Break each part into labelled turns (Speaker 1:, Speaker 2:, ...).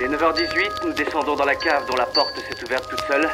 Speaker 1: Il est 9h18, nous descendons dans la cave dont la porte s'est ouverte toute seule.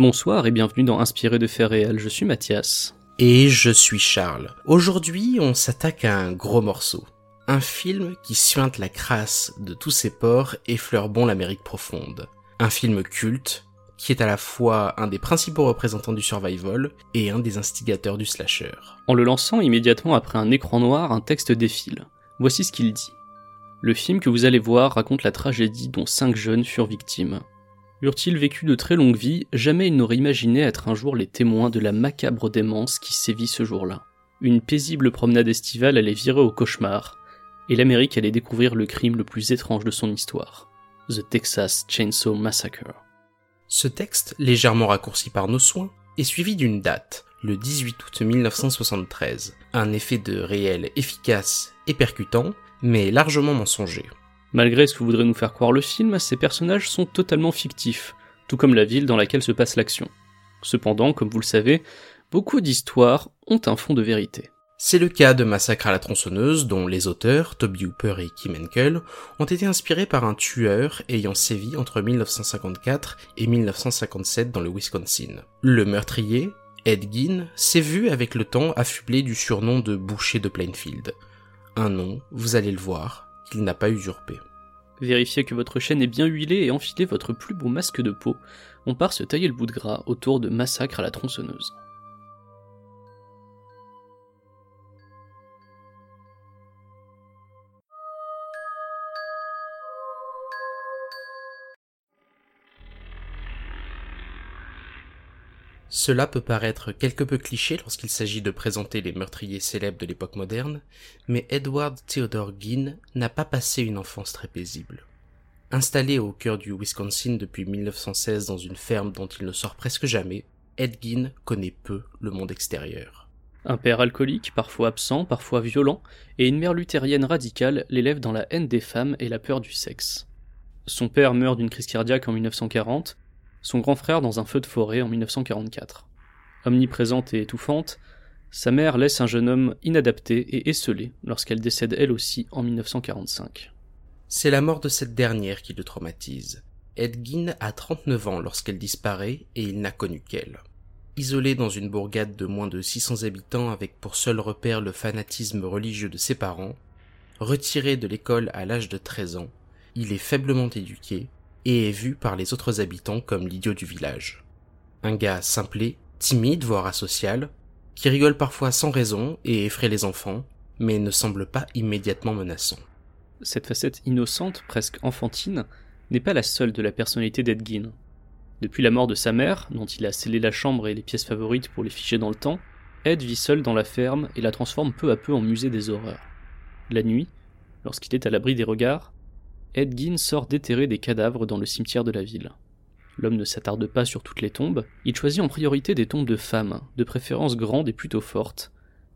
Speaker 2: Bonsoir et bienvenue dans Inspiré de faits réels, je suis Mathias.
Speaker 3: Et je suis Charles. Aujourd'hui, on s'attaque à un gros morceau. Un film qui suinte la crasse de tous ses ports et fleure bon l'Amérique profonde. Un film culte qui est à la fois un des principaux représentants du survival et un des instigateurs du slasher.
Speaker 2: En le lançant immédiatement après un écran noir, un texte défile. Voici ce qu'il dit. Le film que vous allez voir raconte la tragédie dont cinq jeunes furent victimes. Eurent-ils vécu de très longues vies, jamais ils n'auraient imaginé être un jour les témoins de la macabre démence qui sévit ce jour-là. Une paisible promenade estivale allait virer au cauchemar, et l'Amérique allait découvrir le crime le plus étrange de son histoire. The Texas Chainsaw Massacre.
Speaker 3: Ce texte, légèrement raccourci par nos soins, est suivi d'une date, le 18 août 1973. Un effet de réel efficace et percutant, mais largement mensonger.
Speaker 2: Malgré ce que voudrait nous faire croire le film, ces personnages sont totalement fictifs, tout comme la ville dans laquelle se passe l'action. Cependant, comme vous le savez, beaucoup d'histoires ont un fond de vérité.
Speaker 3: C'est le cas de Massacre à la tronçonneuse dont les auteurs, Toby Hooper et Kim Henkel, ont été inspirés par un tueur ayant sévi entre 1954 et 1957 dans le Wisconsin. Le meurtrier, Ed Gein, s'est vu avec le temps affublé du surnom de boucher de Plainfield. Un nom, vous allez le voir, n'a pas usurpé.
Speaker 2: Vérifiez que votre chaîne est bien huilée et enfilez votre plus beau masque de peau. On part se tailler le bout de gras autour de Massacre à la tronçonneuse.
Speaker 3: Cela peut paraître quelque peu cliché lorsqu'il s'agit de présenter les meurtriers célèbres de l'époque moderne, mais Edward Theodore Gein n'a pas passé une enfance très paisible. Installé au cœur du Wisconsin depuis 1916 dans une ferme dont il ne sort presque jamais, Ed Gein connaît peu le monde extérieur.
Speaker 2: Un père alcoolique, parfois absent, parfois violent, et une mère luthérienne radicale l'élèvent dans la haine des femmes et la peur du sexe. Son père meurt d'une crise cardiaque en 1940, son grand frère dans un feu de forêt en 1944. Omniprésente et étouffante, sa mère laisse un jeune homme inadapté et esselé lorsqu'elle décède elle aussi en 1945.
Speaker 3: C'est la mort de cette dernière qui le traumatise. Ed Gein a 39 ans lorsqu'elle disparaît et il n'a connu qu'elle. Isolé dans une bourgade de moins de 600 habitants avec pour seul repère le fanatisme religieux de ses parents, retiré de l'école à l'âge de 13 ans, il est faiblement éduqué et est vu par les autres habitants comme l'idiot du village. Un gars simplé, timide voire asocial, qui rigole parfois sans raison et effraie les enfants, mais ne semble pas immédiatement menaçant.
Speaker 2: Cette facette innocente, presque enfantine, n'est pas la seule de la personnalité d'Ed Gein. Depuis la mort de sa mère, dont il a scellé la chambre et les pièces favorites pour les ficher dans le temps, Ed vit seul dans la ferme et la transforme peu à peu en musée des horreurs. La nuit, lorsqu'il est à l'abri des regards, Ed Gein sort déterrer des cadavres dans le cimetière de la ville. L'homme ne s'attarde pas sur toutes les tombes, il choisit en priorité des tombes de femmes, de préférence grandes et plutôt fortes,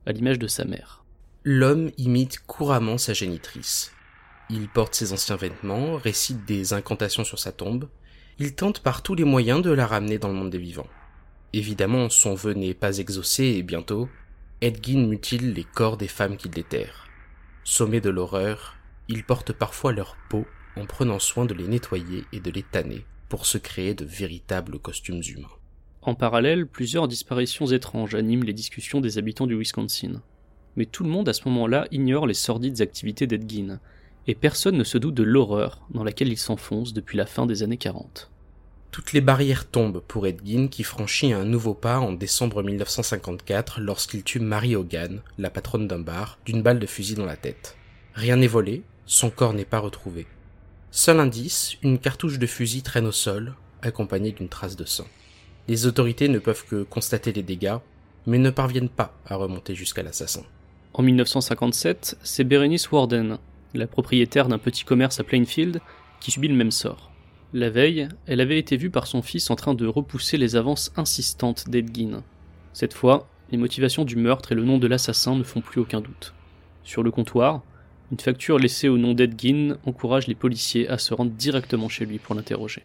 Speaker 2: à l'image de sa mère.
Speaker 3: L'homme imite couramment sa génitrice. Il porte ses anciens vêtements, récite des incantations sur sa tombe, il tente par tous les moyens de la ramener dans le monde des vivants. Évidemment, son vœu n'est pas exaucé et bientôt, Ed Gein mutile les corps des femmes qu'il déterre. Sommé de l'horreur, il porte parfois leur peau en prenant soin de les nettoyer et de les tanner pour se créer de véritables costumes humains.
Speaker 2: En parallèle, plusieurs disparitions étranges animent les discussions des habitants du Wisconsin. Mais tout le monde à ce moment-là ignore les sordides activités d'Ed Gein, et personne ne se doute de l'horreur dans laquelle il s'enfonce depuis la fin des années 40.
Speaker 3: Toutes les barrières tombent pour Ed Gein qui franchit un nouveau pas en décembre 1954 lorsqu'il tue Mary Hogan, la patronne d'un bar, d'une balle de fusil dans la tête. Rien n'est volé, son corps n'est pas retrouvé. Seul indice, une cartouche de fusil traîne au sol, accompagnée d'une trace de sang. Les autorités ne peuvent que constater les dégâts, mais ne parviennent pas à remonter jusqu'à l'assassin.
Speaker 2: En 1957, c'est Berenice Warden, la propriétaire d'un petit commerce à Plainfield, qui subit le même sort. La veille, elle avait été vue par son fils en train de repousser les avances insistantes d'Edgin. Cette fois, les motivations du meurtre et le nom de l'assassin ne font plus aucun doute. Sur le comptoir, une facture laissée au nom d'Edgin encourage les policiers à se rendre directement chez lui pour l'interroger.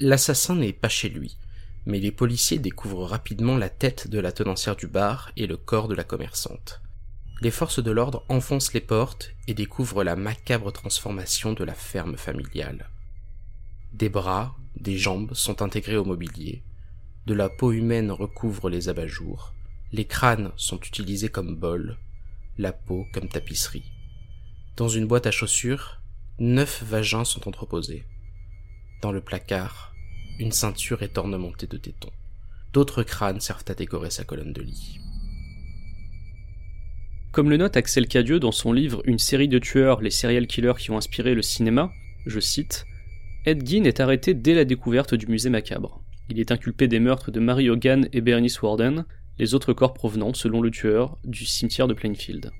Speaker 3: L'assassin n'est pas chez lui, mais les policiers découvrent rapidement la tête de la tenancière du bar et le corps de la commerçante. Les forces de l'ordre enfoncent les portes et découvrent la macabre transformation de la ferme familiale. Des bras, des jambes sont intégrés au mobilier, de la peau humaine recouvre les abat-jours, les crânes sont utilisés comme bol, la peau comme tapisserie. Dans une boîte à chaussures, neuf vagins sont entreposés. Dans le placard, une ceinture est ornementée de tétons. D'autres crânes servent à décorer sa colonne de lit.
Speaker 2: Comme le note Axel Cadieux dans son livre Une série de tueurs, les serial killers qui ont inspiré le cinéma, je cite, Ed Gein est arrêté dès la découverte du musée macabre. Il est inculpé des meurtres de Mary Hogan et Bernice Warden, les autres corps provenant, selon le tueur, du cimetière de Plainfield.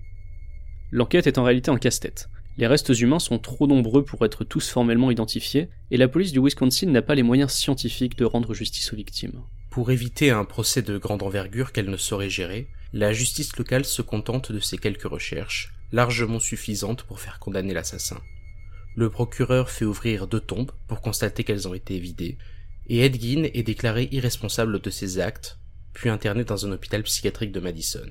Speaker 2: L'enquête est en réalité un casse-tête. Les restes humains sont trop nombreux pour être tous formellement identifiés, et la police du Wisconsin n'a pas les moyens scientifiques de rendre justice aux victimes.
Speaker 3: Pour éviter un procès de grande envergure qu'elle ne saurait gérer, la justice locale se contente de ces quelques recherches, largement suffisantes pour faire condamner l'assassin. Le procureur fait ouvrir deux tombes pour constater qu'elles ont été vidées, et Ed Gein est déclaré irresponsable de ses actes, puis interné dans un hôpital psychiatrique de Madison.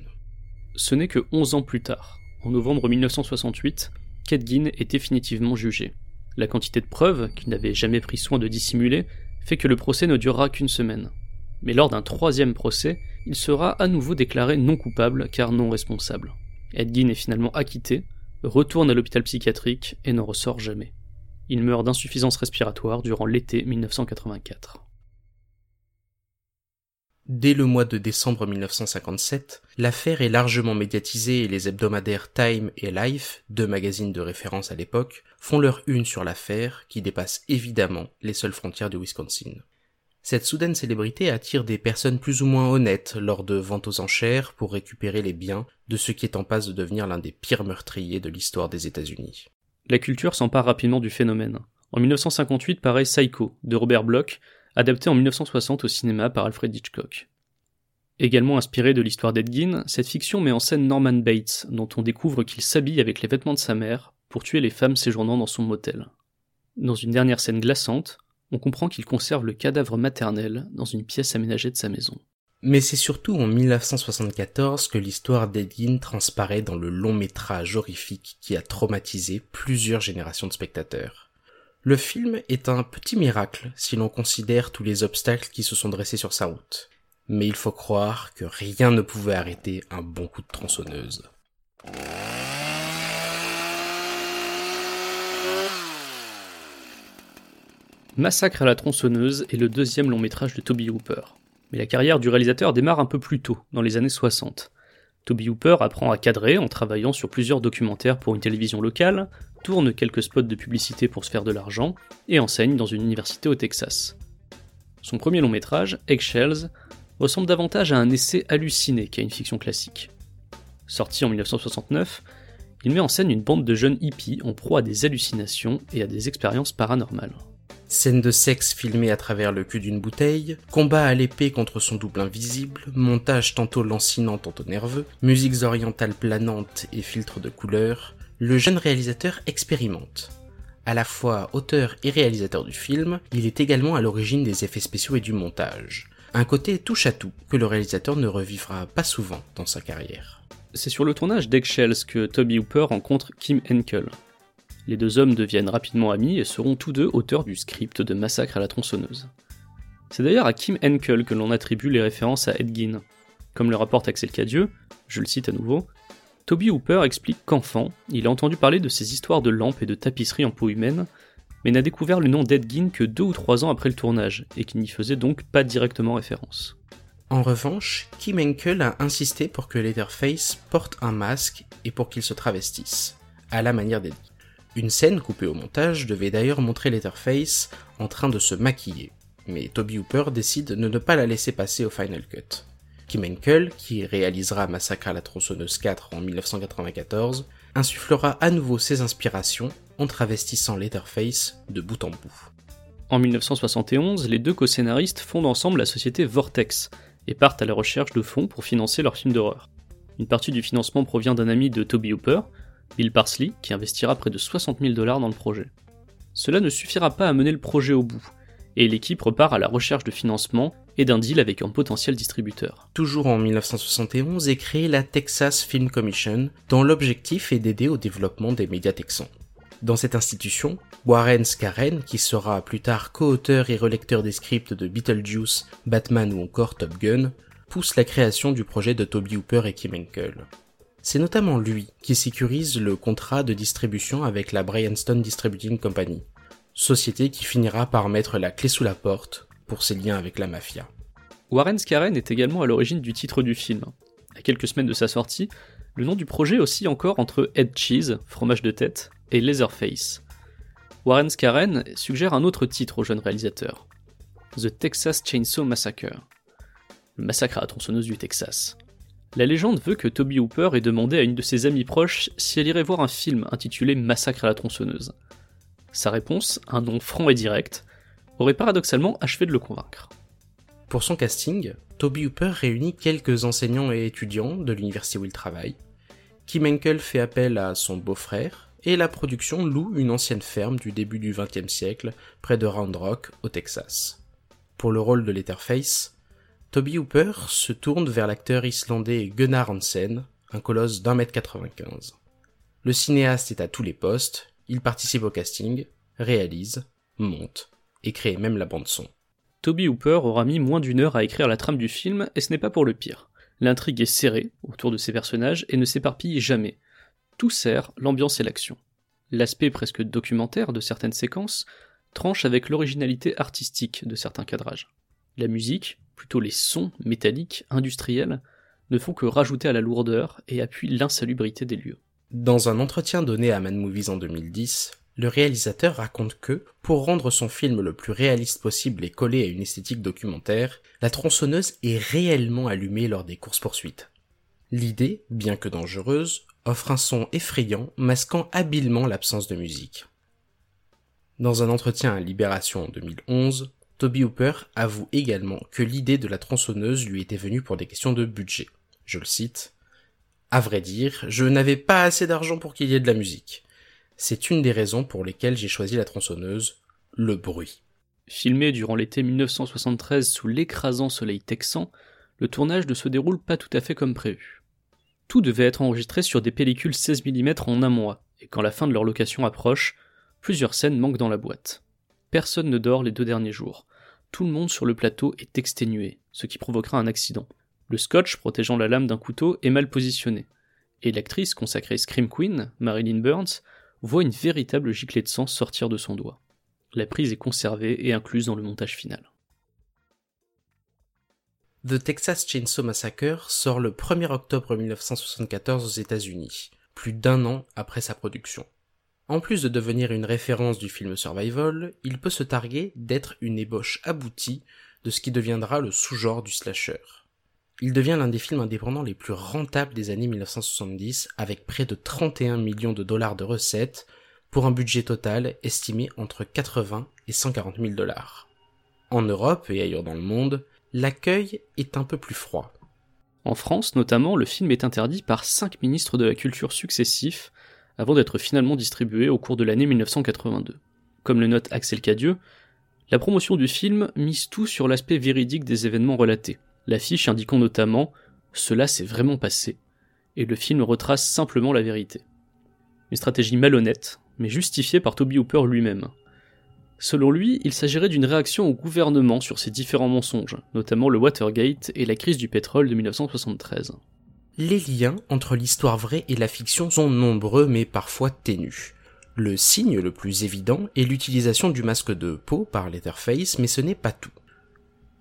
Speaker 2: Ce n'est que 11 ans plus tard, en novembre 1968, qu'Edgin est définitivement jugé. La quantité de preuves, qu'il n'avait jamais pris soin de dissimuler, fait que le procès ne durera qu'une semaine. Mais lors d'un troisième procès, il sera à nouveau déclaré non coupable car non responsable. Edgin est finalement acquitté, retourne à l'hôpital psychiatrique et n'en ressort jamais. Il meurt d'insuffisance respiratoire durant l'été 1984.
Speaker 3: Dès le mois de décembre 1957, l'affaire est largement médiatisée et les hebdomadaires Time et Life, deux magazines de référence à l'époque, font leur une sur l'affaire qui dépasse évidemment les seules frontières du Wisconsin. Cette soudaine célébrité attire des personnes plus ou moins honnêtes lors de ventes aux enchères pour récupérer les biens de ce qui est en passe de devenir l'un des pires meurtriers de l'histoire des États-Unis.
Speaker 2: La culture s'empare rapidement du phénomène. En 1958 paraît Psycho de Robert Bloch, adapté en 1960 au cinéma par Alfred Hitchcock. Également inspiré de l'histoire d'Edgin, cette fiction met en scène Norman Bates, dont on découvre qu'il s'habille avec les vêtements de sa mère pour tuer les femmes séjournant dans son motel. Dans une dernière scène glaçante, on comprend qu'il conserve le cadavre maternel dans une pièce aménagée de sa maison.
Speaker 3: Mais c'est surtout en 1974 que l'histoire d'Edgin transparaît dans le long métrage horrifique qui a traumatisé plusieurs générations de spectateurs. Le film est un petit miracle si l'on considère tous les obstacles qui se sont dressés sur sa route. Mais il faut croire que rien ne pouvait arrêter un bon coup de tronçonneuse.
Speaker 2: Massacre à la tronçonneuse est le deuxième long métrage de Toby Hooper. Mais la carrière du réalisateur démarre un peu plus tôt, dans les années 60. Toby Hooper apprend à cadrer en travaillant sur plusieurs documentaires pour une télévision locale, tourne quelques spots de publicité pour se faire de l'argent et enseigne dans une université au Texas. Son premier long métrage, Eggshells, ressemble davantage à un essai halluciné qu'à une fiction classique. Sorti en 1969, il met en scène une bande de jeunes hippies en proie à des hallucinations et à des expériences paranormales.
Speaker 3: Scène de sexe filmée à travers le cul d'une bouteille, combat à l'épée contre son double invisible, montage tantôt lancinant tantôt nerveux, musiques orientales planantes et filtres de couleurs, le jeune réalisateur expérimente. À la fois auteur et réalisateur du film, il est également à l'origine des effets spéciaux et du montage. Un côté touche à tout que le réalisateur ne revivra pas souvent dans sa carrière.
Speaker 2: C'est sur le tournage d'Eggshells que Toby Hooper rencontre Kim Henkel, les deux hommes deviennent rapidement amis et seront tous deux auteurs du script de Massacre à la tronçonneuse. C'est d'ailleurs à Kim Henkel que l'on attribue les références à Edgin. Comme le rapporte Axel Cadieux, je le cite à nouveau, Toby Hooper explique qu'enfant, il a entendu parler de ces histoires de lampes et de tapisseries en peau humaine, mais n'a découvert le nom d'Edgin que deux ou trois ans après le tournage, et qui n'y faisait donc pas directement référence.
Speaker 3: En revanche, Kim Henkel a insisté pour que Leatherface porte un masque et pour qu'il se travestisse, à la manière d'Edgin. Une scène coupée au montage devait d'ailleurs montrer Letterface en train de se maquiller, mais Toby Hooper décide de ne pas la laisser passer au Final Cut. Kim Henkel, qui réalisera Massacre à la tronçonneuse 4 en 1994, insufflera à nouveau ses inspirations en travestissant Letterface de bout en bout.
Speaker 2: En 1971, les deux co-scénaristes fondent ensemble la société Vortex et partent à la recherche de fonds pour financer leur film d'horreur. Une partie du financement provient d'un ami de Toby Hooper, Bill Parsley, qui investira près de 60 000 dollars dans le projet. Cela ne suffira pas à mener le projet au bout, et l'équipe repart à la recherche de financement et d'un deal avec un potentiel distributeur.
Speaker 3: Toujours en 1971 est créée la Texas Film Commission, dont l'objectif est d'aider au développement des médias texans. Dans cette institution, Warren Scarren, qui sera plus tard co-auteur et relecteur des scripts de Beetlejuice, Batman ou encore Top Gun, pousse la création du projet de Toby Hooper et Kim Henkel. C'est notamment lui qui sécurise le contrat de distribution avec la Bryanston Distributing Company, société qui finira par mettre la clé sous la porte pour ses liens avec la mafia.
Speaker 2: Warren Scarren est également à l'origine du titre du film. À quelques semaines de sa sortie, le nom du projet oscille encore entre Head Cheese, fromage de tête, et Leatherface. Warren Scarren suggère un autre titre au jeune réalisateur The Texas Chainsaw Massacre. Le massacre à la tronçonneuse du Texas. La légende veut que Toby Hooper ait demandé à une de ses amies proches si elle irait voir un film intitulé Massacre à la tronçonneuse. Sa réponse, un nom franc et direct, aurait paradoxalement achevé de le convaincre.
Speaker 3: Pour son casting, Toby Hooper réunit quelques enseignants et étudiants de l'université où il travaille. Kim Henkel fait appel à son beau-frère, et la production loue une ancienne ferme du début du XXe siècle près de Round Rock, au Texas. Pour le rôle de Letterface, Toby Hooper se tourne vers l'acteur islandais Gunnar Hansen, un colosse d'un mètre 95. Le cinéaste est à tous les postes, il participe au casting, réalise, monte et crée même la bande son.
Speaker 2: Toby Hooper aura mis moins d'une heure à écrire la trame du film et ce n'est pas pour le pire. L'intrigue est serrée autour de ses personnages et ne s'éparpille jamais. Tout sert l'ambiance et l'action. L'aspect presque documentaire de certaines séquences tranche avec l'originalité artistique de certains cadrages. La musique, plutôt les sons métalliques, industriels, ne font que rajouter à la lourdeur et appuient l'insalubrité des lieux.
Speaker 3: Dans un entretien donné à Mad Movies en 2010, le réalisateur raconte que, pour rendre son film le plus réaliste possible et collé à une esthétique documentaire, la tronçonneuse est réellement allumée lors des courses-poursuites. L'idée, bien que dangereuse, offre un son effrayant, masquant habilement l'absence de musique. Dans un entretien à Libération en 2011, Toby Hooper avoue également que l'idée de la tronçonneuse lui était venue pour des questions de budget. Je le cite. À vrai dire, je n'avais pas assez d'argent pour qu'il y ait de la musique. C'est une des raisons pour lesquelles j'ai choisi la tronçonneuse, le bruit.
Speaker 2: Filmé durant l'été 1973 sous l'écrasant soleil texan, le tournage ne se déroule pas tout à fait comme prévu. Tout devait être enregistré sur des pellicules 16 mm en un mois, et quand la fin de leur location approche, plusieurs scènes manquent dans la boîte. Personne ne dort les deux derniers jours. Tout le monde sur le plateau est exténué, ce qui provoquera un accident. Le scotch protégeant la lame d'un couteau est mal positionné, et l'actrice consacrée Scream Queen, Marilyn Burns, voit une véritable giclée de sang sortir de son doigt. La prise est conservée et incluse dans le montage final.
Speaker 3: The Texas Chainsaw Massacre sort le 1er octobre 1974 aux États-Unis, plus d'un an après sa production. En plus de devenir une référence du film survival, il peut se targuer d'être une ébauche aboutie de ce qui deviendra le sous-genre du slasher. Il devient l'un des films indépendants les plus rentables des années 1970 avec près de 31 millions de dollars de recettes pour un budget total estimé entre 80 et 140 000 dollars. En Europe et ailleurs dans le monde, l'accueil est un peu plus froid.
Speaker 2: En France notamment, le film est interdit par cinq ministres de la culture successifs avant d'être finalement distribué au cours de l'année 1982. Comme le note Axel Cadieux, la promotion du film mise tout sur l'aspect véridique des événements relatés, l'affiche indiquant notamment Cela s'est vraiment passé, et le film retrace simplement la vérité. Une stratégie malhonnête, mais justifiée par Toby Hooper lui-même. Selon lui, il s'agirait d'une réaction au gouvernement sur ces différents mensonges, notamment le Watergate et la crise du pétrole de 1973.
Speaker 3: Les liens entre l'histoire vraie et la fiction sont nombreux mais parfois ténus. Le signe le plus évident est l'utilisation du masque de peau par Letterface, mais ce n'est pas tout.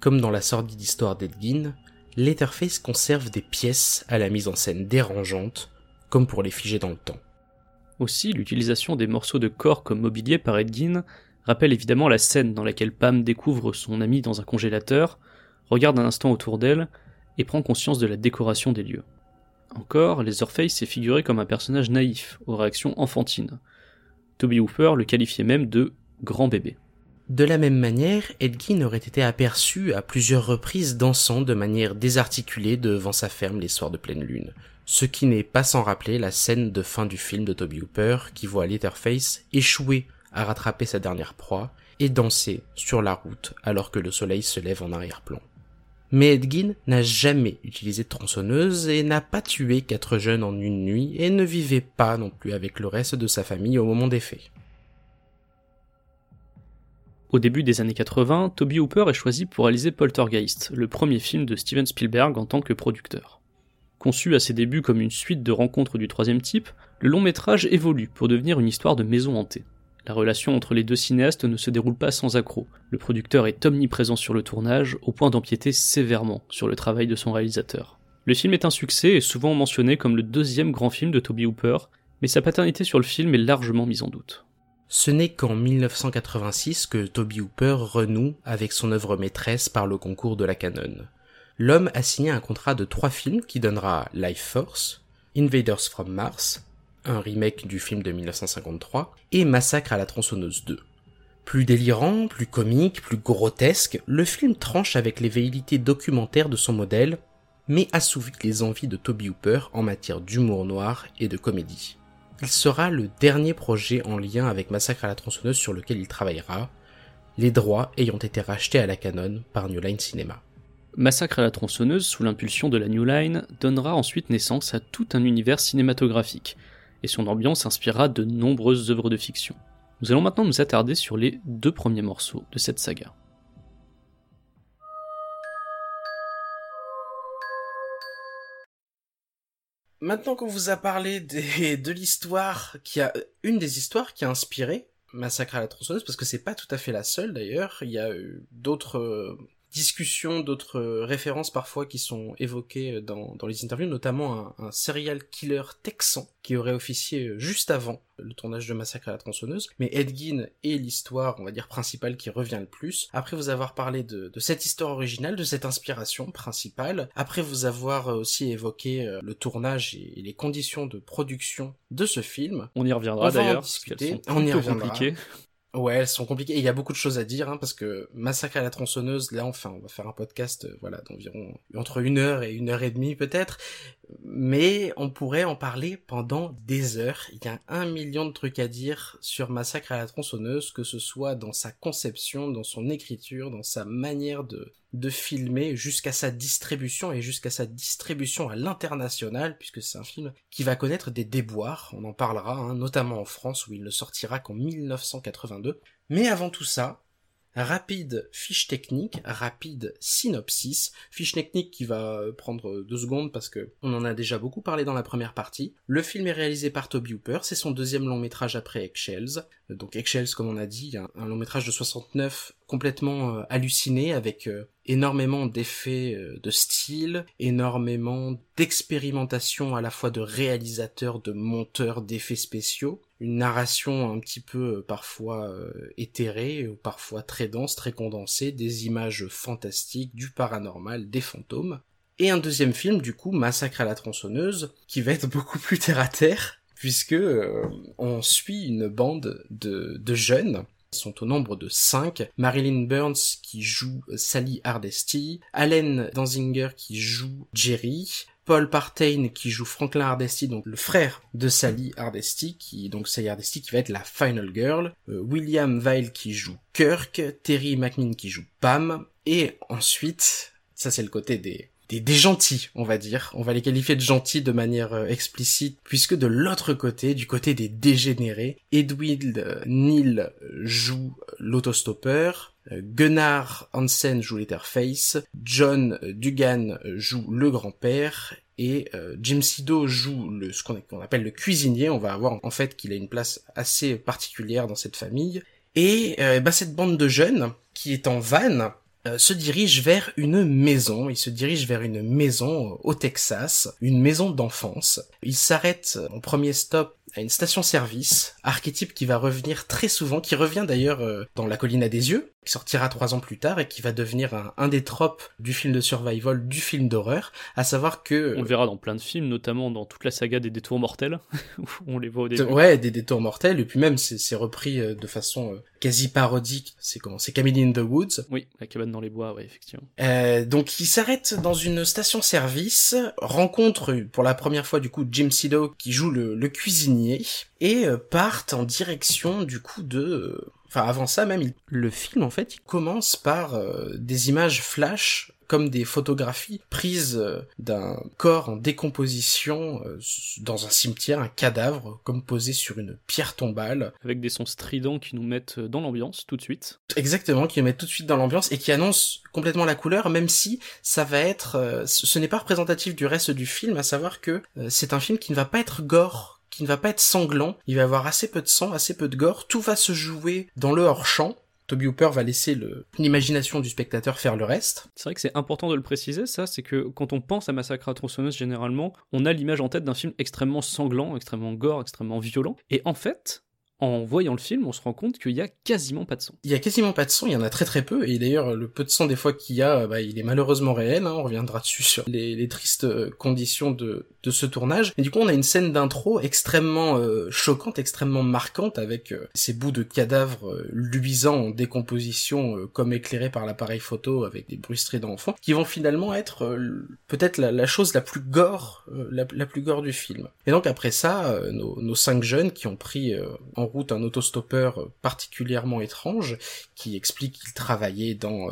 Speaker 3: Comme dans la sordide histoire d'Edgin, Letterface conserve des pièces à la mise en scène dérangeante, comme pour les figer dans le temps.
Speaker 2: Aussi, l'utilisation des morceaux de corps comme mobilier par Edgin rappelle évidemment la scène dans laquelle Pam découvre son ami dans un congélateur, regarde un instant autour d'elle et prend conscience de la décoration des lieux. Encore, Leatherface est figuré comme un personnage naïf, aux réactions enfantines. Toby Hooper le qualifiait même de grand bébé.
Speaker 3: De la même manière, Edgin aurait été aperçu à plusieurs reprises dansant de manière désarticulée devant sa ferme les soirs de pleine lune. Ce qui n'est pas sans rappeler la scène de fin du film de Toby Hooper qui voit Leatherface échouer à rattraper sa dernière proie et danser sur la route alors que le soleil se lève en arrière-plan. Mais Edgin n'a jamais utilisé de tronçonneuse et n'a pas tué quatre jeunes en une nuit et ne vivait pas non plus avec le reste de sa famille au moment des faits.
Speaker 2: Au début des années 80, Toby Hooper est choisi pour réaliser Poltergeist, le premier film de Steven Spielberg en tant que producteur. Conçu à ses débuts comme une suite de rencontres du troisième type, le long métrage évolue pour devenir une histoire de maison hantée. La relation entre les deux cinéastes ne se déroule pas sans accroc. Le producteur est omniprésent sur le tournage, au point d'empiéter sévèrement sur le travail de son réalisateur. Le film est un succès et souvent mentionné comme le deuxième grand film de Toby Hooper, mais sa paternité sur le film est largement mise en doute.
Speaker 3: Ce n'est qu'en 1986 que Toby Hooper renoue avec son œuvre maîtresse par le concours de la Canon. L'homme a signé un contrat de trois films qui donnera Life Force, Invaders from Mars, un remake du film de 1953, et Massacre à la tronçonneuse 2. Plus délirant, plus comique, plus grotesque, le film tranche avec les velléités documentaires de son modèle, mais assouvit les envies de Toby Hooper en matière d'humour noir et de comédie. Il sera le dernier projet en lien avec Massacre à la tronçonneuse sur lequel il travaillera, les droits ayant été rachetés à la Canon par New Line Cinema.
Speaker 2: Massacre à la tronçonneuse, sous l'impulsion de la New Line, donnera ensuite naissance à tout un univers cinématographique, et son ambiance inspirera de nombreuses œuvres de fiction. Nous allons maintenant nous attarder sur les deux premiers morceaux de cette saga.
Speaker 3: Maintenant qu'on vous a parlé de l'histoire qui a une des histoires qui a inspiré Massacre à la tronçonneuse, parce que c'est pas tout à fait la seule d'ailleurs, il y a d'autres discussions, d'autres euh, références parfois qui sont évoquées euh, dans, les interviews, notamment un, serial killer texan qui aurait officié euh, juste avant le tournage de Massacre à la tronçonneuse. Mais Ed Gein est l'histoire, on va dire, principale qui revient le plus. Après vous avoir parlé de, de cette histoire originale, de cette inspiration principale, après vous avoir aussi évoqué le tournage et, les conditions de production de ce film.
Speaker 2: On y reviendra d'ailleurs.
Speaker 3: On y reviendra. Compliqué. Ouais, elles sont compliquées. il y a beaucoup de choses à dire, hein, parce que Massacre à la tronçonneuse, là, enfin, on va faire un podcast, euh, voilà, d'environ entre une heure et une heure et demie peut-être mais on pourrait en parler pendant des heures. Il y a un million de trucs à dire sur Massacre à la tronçonneuse, que ce soit dans sa conception, dans son écriture, dans sa manière de, de filmer, jusqu'à sa distribution et jusqu'à sa distribution à l'international, puisque c'est un film qui va connaître des déboires, on en parlera, hein, notamment en France où il ne sortira qu'en 1982. Mais avant tout ça, rapide fiche technique, rapide synopsis, fiche technique qui va prendre deux secondes parce que on en a déjà beaucoup parlé dans la première partie. Le film est réalisé par Toby Hooper, c'est son deuxième long métrage après Eggshells. Donc Eggshells, comme on a dit, un, long métrage de 69 complètement euh, halluciné avec euh, énormément d'effets euh, de style, énormément d'expérimentation à la fois de réalisateurs, de monteurs d'effets spéciaux, une narration un petit peu parfois éthérée, ou parfois très dense, très condensée, des images fantastiques, du paranormal, des fantômes. Et un deuxième film, du coup, Massacre à la tronçonneuse, qui va être beaucoup plus terre à terre, puisque euh, on suit une bande de, de jeunes ils sont au nombre de cinq. Marilyn Burns qui joue Sally Hardesty, Allen Danzinger qui joue Jerry, Paul Partain qui joue Franklin Hardesty, donc le frère de Sally Hardesty, qui donc Sally Hardesty qui va être la final girl, euh, William Vile qui joue Kirk, Terry McMinn qui joue Pam, et ensuite, ça c'est le côté des des, gentils, on va dire. On va les qualifier de gentils de manière euh, explicite, puisque de l'autre côté, du côté des dégénérés, Edwin euh, Neil joue l'autostoppeur, Gunnar Hansen joue l'Etherface, John Dugan joue le grand-père, et Jim Sido joue le, ce qu'on appelle le cuisinier. On va avoir en fait qu'il a une place assez particulière dans cette famille. Et bah, cette bande de jeunes qui est en van euh, se dirige vers une maison. Il se dirige vers une maison au Texas, une maison d'enfance. Il s'arrête en premier stop à une station-service, archétype qui va revenir très souvent, qui revient d'ailleurs euh, dans La colline à des yeux, qui sortira trois ans plus tard et qui va devenir un, un des tropes du film de survival, du film d'horreur, à savoir que...
Speaker 2: On le verra dans plein de films, notamment dans toute la saga des détours mortels, où on les voit au début.
Speaker 3: Ouais, des détours mortels, et puis même c'est repris euh, de façon euh, quasi parodique. C'est comment? C'est Camille in the Woods.
Speaker 2: Oui, la cabane dans les bois, ouais, effectivement.
Speaker 3: Euh, donc il s'arrête dans une station-service, rencontre pour la première fois du coup Jim Sido qui joue le, le cuisinier, et euh, partent en direction du coup de... Enfin avant ça même, il- le film en fait il commence par euh, des images flash comme des photographies prises euh, d'un corps en décomposition euh, dans un cimetière, un cadavre comme posé sur une pierre tombale.
Speaker 2: Avec des sons stridents qui nous mettent dans l'ambiance tout de suite.
Speaker 3: Exactement, qui met tout de suite dans l'ambiance et qui annonce complètement la couleur, même si ça va être, euh, ce ce n'est pas représentatif du reste du film, à savoir que euh, c'est un film qui ne va pas être gore, qui ne va pas être sanglant, il va y avoir assez peu de sang, assez peu de gore, tout va se jouer dans le hors-champ. Toby Hooper va laisser l'imagination du spectateur faire le reste.
Speaker 2: C'est vrai que c'est important de le préciser, ça, c'est que quand on pense à Massacre à tronçonneuse, généralement, on a l'image en tête d'un film extrêmement sanglant, extrêmement gore, extrêmement violent. Et en fait, en voyant le film, on se rend compte qu'il y a quasiment pas de sang.
Speaker 3: Il y a quasiment pas de sang, il y en a très très peu, et d'ailleurs le peu de sang des fois qu'il y a, bah, il est malheureusement réel, hein, on reviendra dessus sur les, les tristes euh, conditions de, de ce tournage. Et du coup on a une scène d'intro extrêmement euh, choquante, extrêmement marquante, avec euh, ces bouts de cadavres euh, luisants en décomposition, comme éclairés par l'appareil photo, avec des bruits stridents enfants, qui vont finalement être peut-être la, chose la plus gore, la, plus gore du film. Et donc après ça, nos, cinq jeunes qui ont pris en route un autostoppeur particulièrement étrange, qui explique qu'il travaillait dans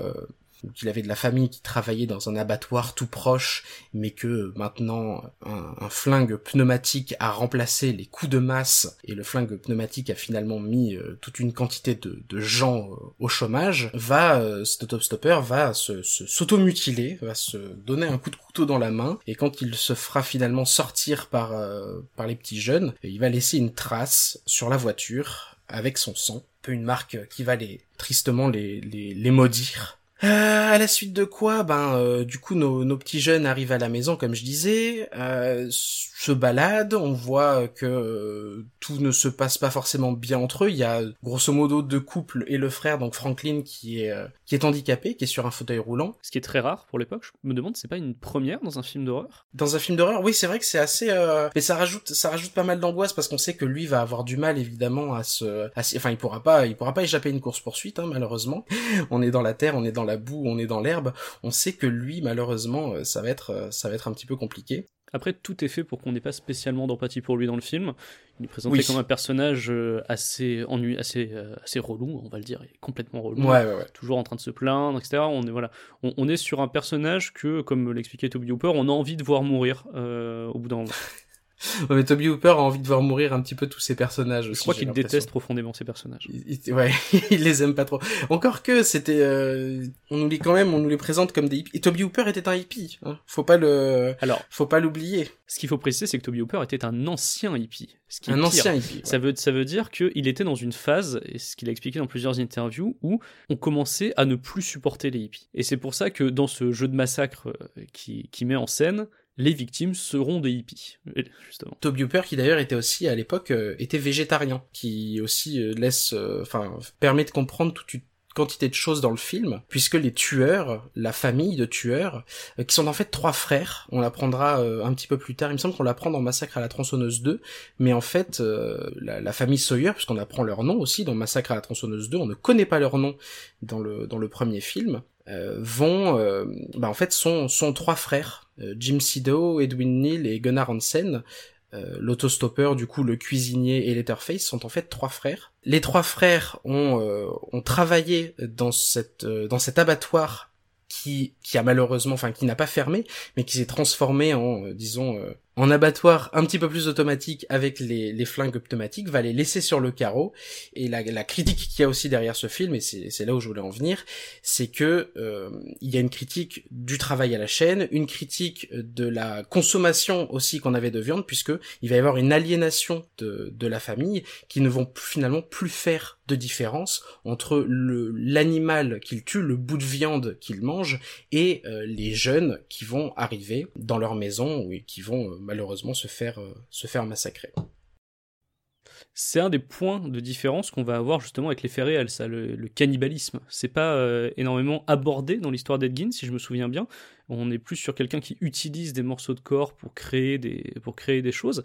Speaker 3: qu'il avait de la famille qui travaillait dans un abattoir tout proche, mais que maintenant un, un flingue pneumatique a remplacé les coups de masse. Et le flingue pneumatique a finalement mis euh, toute une quantité de, de gens euh, au chômage, va euh, cet autostopper va se, s'automutiler, va se donner un coup de couteau dans la main. Et quand il se fera finalement sortir par euh, par les petits jeunes, il va laisser une trace sur la voiture avec son sang, peu une marque qui va les tristement les les, les maudire. Euh, à la suite de quoi, ben, euh, du coup, nos, nos petits jeunes arrivent à la maison, comme je disais, euh, se baladent, on voit que euh, tout ne se passe pas forcément bien entre eux. Il y a grosso modo deux couples et le frère, donc Franklin, qui est euh, qui est handicapé, qui est sur un fauteuil roulant.
Speaker 2: Ce qui est très rare pour l'époque. Je me demande, c'est pas une première dans un film d'horreur
Speaker 3: Dans un film d'horreur, oui, c'est vrai que c'est assez, euh, mais ça rajoute, ça rajoute pas mal d'angoisse parce qu'on sait que lui va avoir du mal évidemment à se, à se- enfin, il pourra pas, il pourra pas échapper à une course poursuite, hein, malheureusement. on est dans la terre, on est dans la boue, on est dans l'herbe. On sait que lui, malheureusement, euh, ça va être, euh, ça va être un petit peu compliqué.
Speaker 2: Après, tout est fait pour qu'on n'ait pas spécialement d'empathie pour lui dans le film. Il est présenté
Speaker 3: Oui.
Speaker 2: comme un personnage euh, assez ennuyé, assez, assez relou, on va le dire, il est complètement relou.
Speaker 3: Ouais, ouais, ouais.
Speaker 2: Toujours en train de se plaindre, etc. On est, voilà, on, on est sur un personnage que, comme l'expliquait Toby Hooper, on a envie de voir mourir euh, au bout d'un moment.
Speaker 3: Ouais, mais Toby Hooper a envie de voir mourir un petit peu tous ces personnages aussi.
Speaker 2: Je crois qu'il déteste profondément ces personnages.
Speaker 3: Il- il- ouais, il les aime pas trop. Encore que c'était, euh, on nous les quand même, on nous les présente comme des hippies. Et Toby Hooper était un hippie. Hein. Faut pas le,
Speaker 2: Alors,
Speaker 3: faut pas l'oublier.
Speaker 2: ce qu'il faut préciser, c'est que Toby Hooper était un ancien hippie. Ce qui est
Speaker 3: Un ancien hippie. ouais.
Speaker 2: Ça veut, ça veut dire qu'il était dans une phase, et ce qu'il a expliqué dans plusieurs interviews, où on commençait à ne plus supporter les hippies. Et c'est pour ça que dans ce jeu de massacre euh, qui, qui met en scène, les victimes seront des hippies, justement.
Speaker 3: Toby Hooper qui d'ailleurs était aussi à l'époque euh, était végétarien, qui aussi euh, laisse, euh, enfin permet de comprendre toute une quantité de choses dans le film, puisque les tueurs, la famille de tueurs, euh, qui sont en fait trois frères, on l'apprendra euh, un petit peu plus tard, il me semble qu'on l'apprend dans Massacre à la tronçonneuse 2, mais en fait euh, la, famille Sawyer, puisqu'on apprend leur nom aussi dans Massacre à la tronçonneuse 2, on ne connaît pas leur nom dans le dans le premier film, vont, euh, bah en fait sont sont trois frères, euh, Jim Sido, Edwin Neal et Gunnar Hansen, euh, l'autostoppeur, du coup le cuisinier et Letterface sont en fait trois frères. Les trois frères ont, euh, ont travaillé dans cette euh, dans cet abattoir qui qui a malheureusement, enfin qui n'a pas fermé, mais qui s'est transformé en euh, disons euh, en abattoir un petit peu plus automatique avec les, flingues pneumatiques, va les laisser sur le carreau. Et la, critique qu'il y a aussi derrière ce film, et c'est là où je voulais en venir, c'est que euh, il y a une critique du travail à la chaîne, une critique de la consommation aussi qu'on avait de viande, puisque il va y avoir une aliénation de, la famille qui ne vont finalement plus faire de différence entre l'animal qu'il tue, le bout de viande qu'il mange, et euh, les jeunes qui vont arriver dans leur maison et qui vont euh, malheureusement se faire se faire massacrer
Speaker 2: c'est un des points de différence qu'on va avoir justement avec les faits le, cannibalisme. C'est pas euh, énormément abordé dans l'histoire d'Edgin, si je me souviens bien. On est plus sur quelqu'un qui utilise des morceaux de corps pour créer des, pour créer des choses.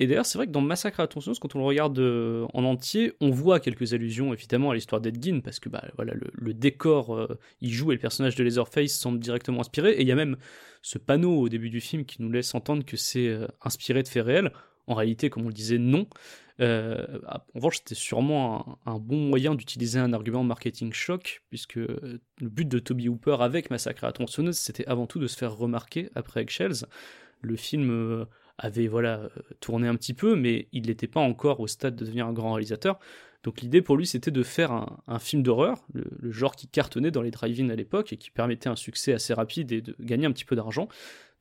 Speaker 2: Et d'ailleurs, c'est vrai que dans Massacre à la quand on le regarde euh, en entier, on voit quelques allusions évidemment à l'histoire d'Edgin, parce que bah, voilà, le, décor euh, il joue et le personnage de Leatherface semble directement inspiré. Et il y a même ce panneau au début du film qui nous laisse entendre que c'est inspiré de faits réels. En réalité, comme on le disait, non. Euh, en revanche, c'était sûrement un, bon moyen d'utiliser un argument marketing choc, puisque le but de Toby Hooper avec Massacre à la c'était avant tout de se faire remarquer après Eggshells. Le film euh, avait voilà euh, tourné un petit peu, mais il n'était pas encore au stade de devenir un grand réalisateur. Donc l'idée pour lui, c'était de faire un, film d'horreur, le, genre qui cartonnait dans les drive-in à l'époque et qui permettait un succès assez rapide et de gagner un petit peu d'argent,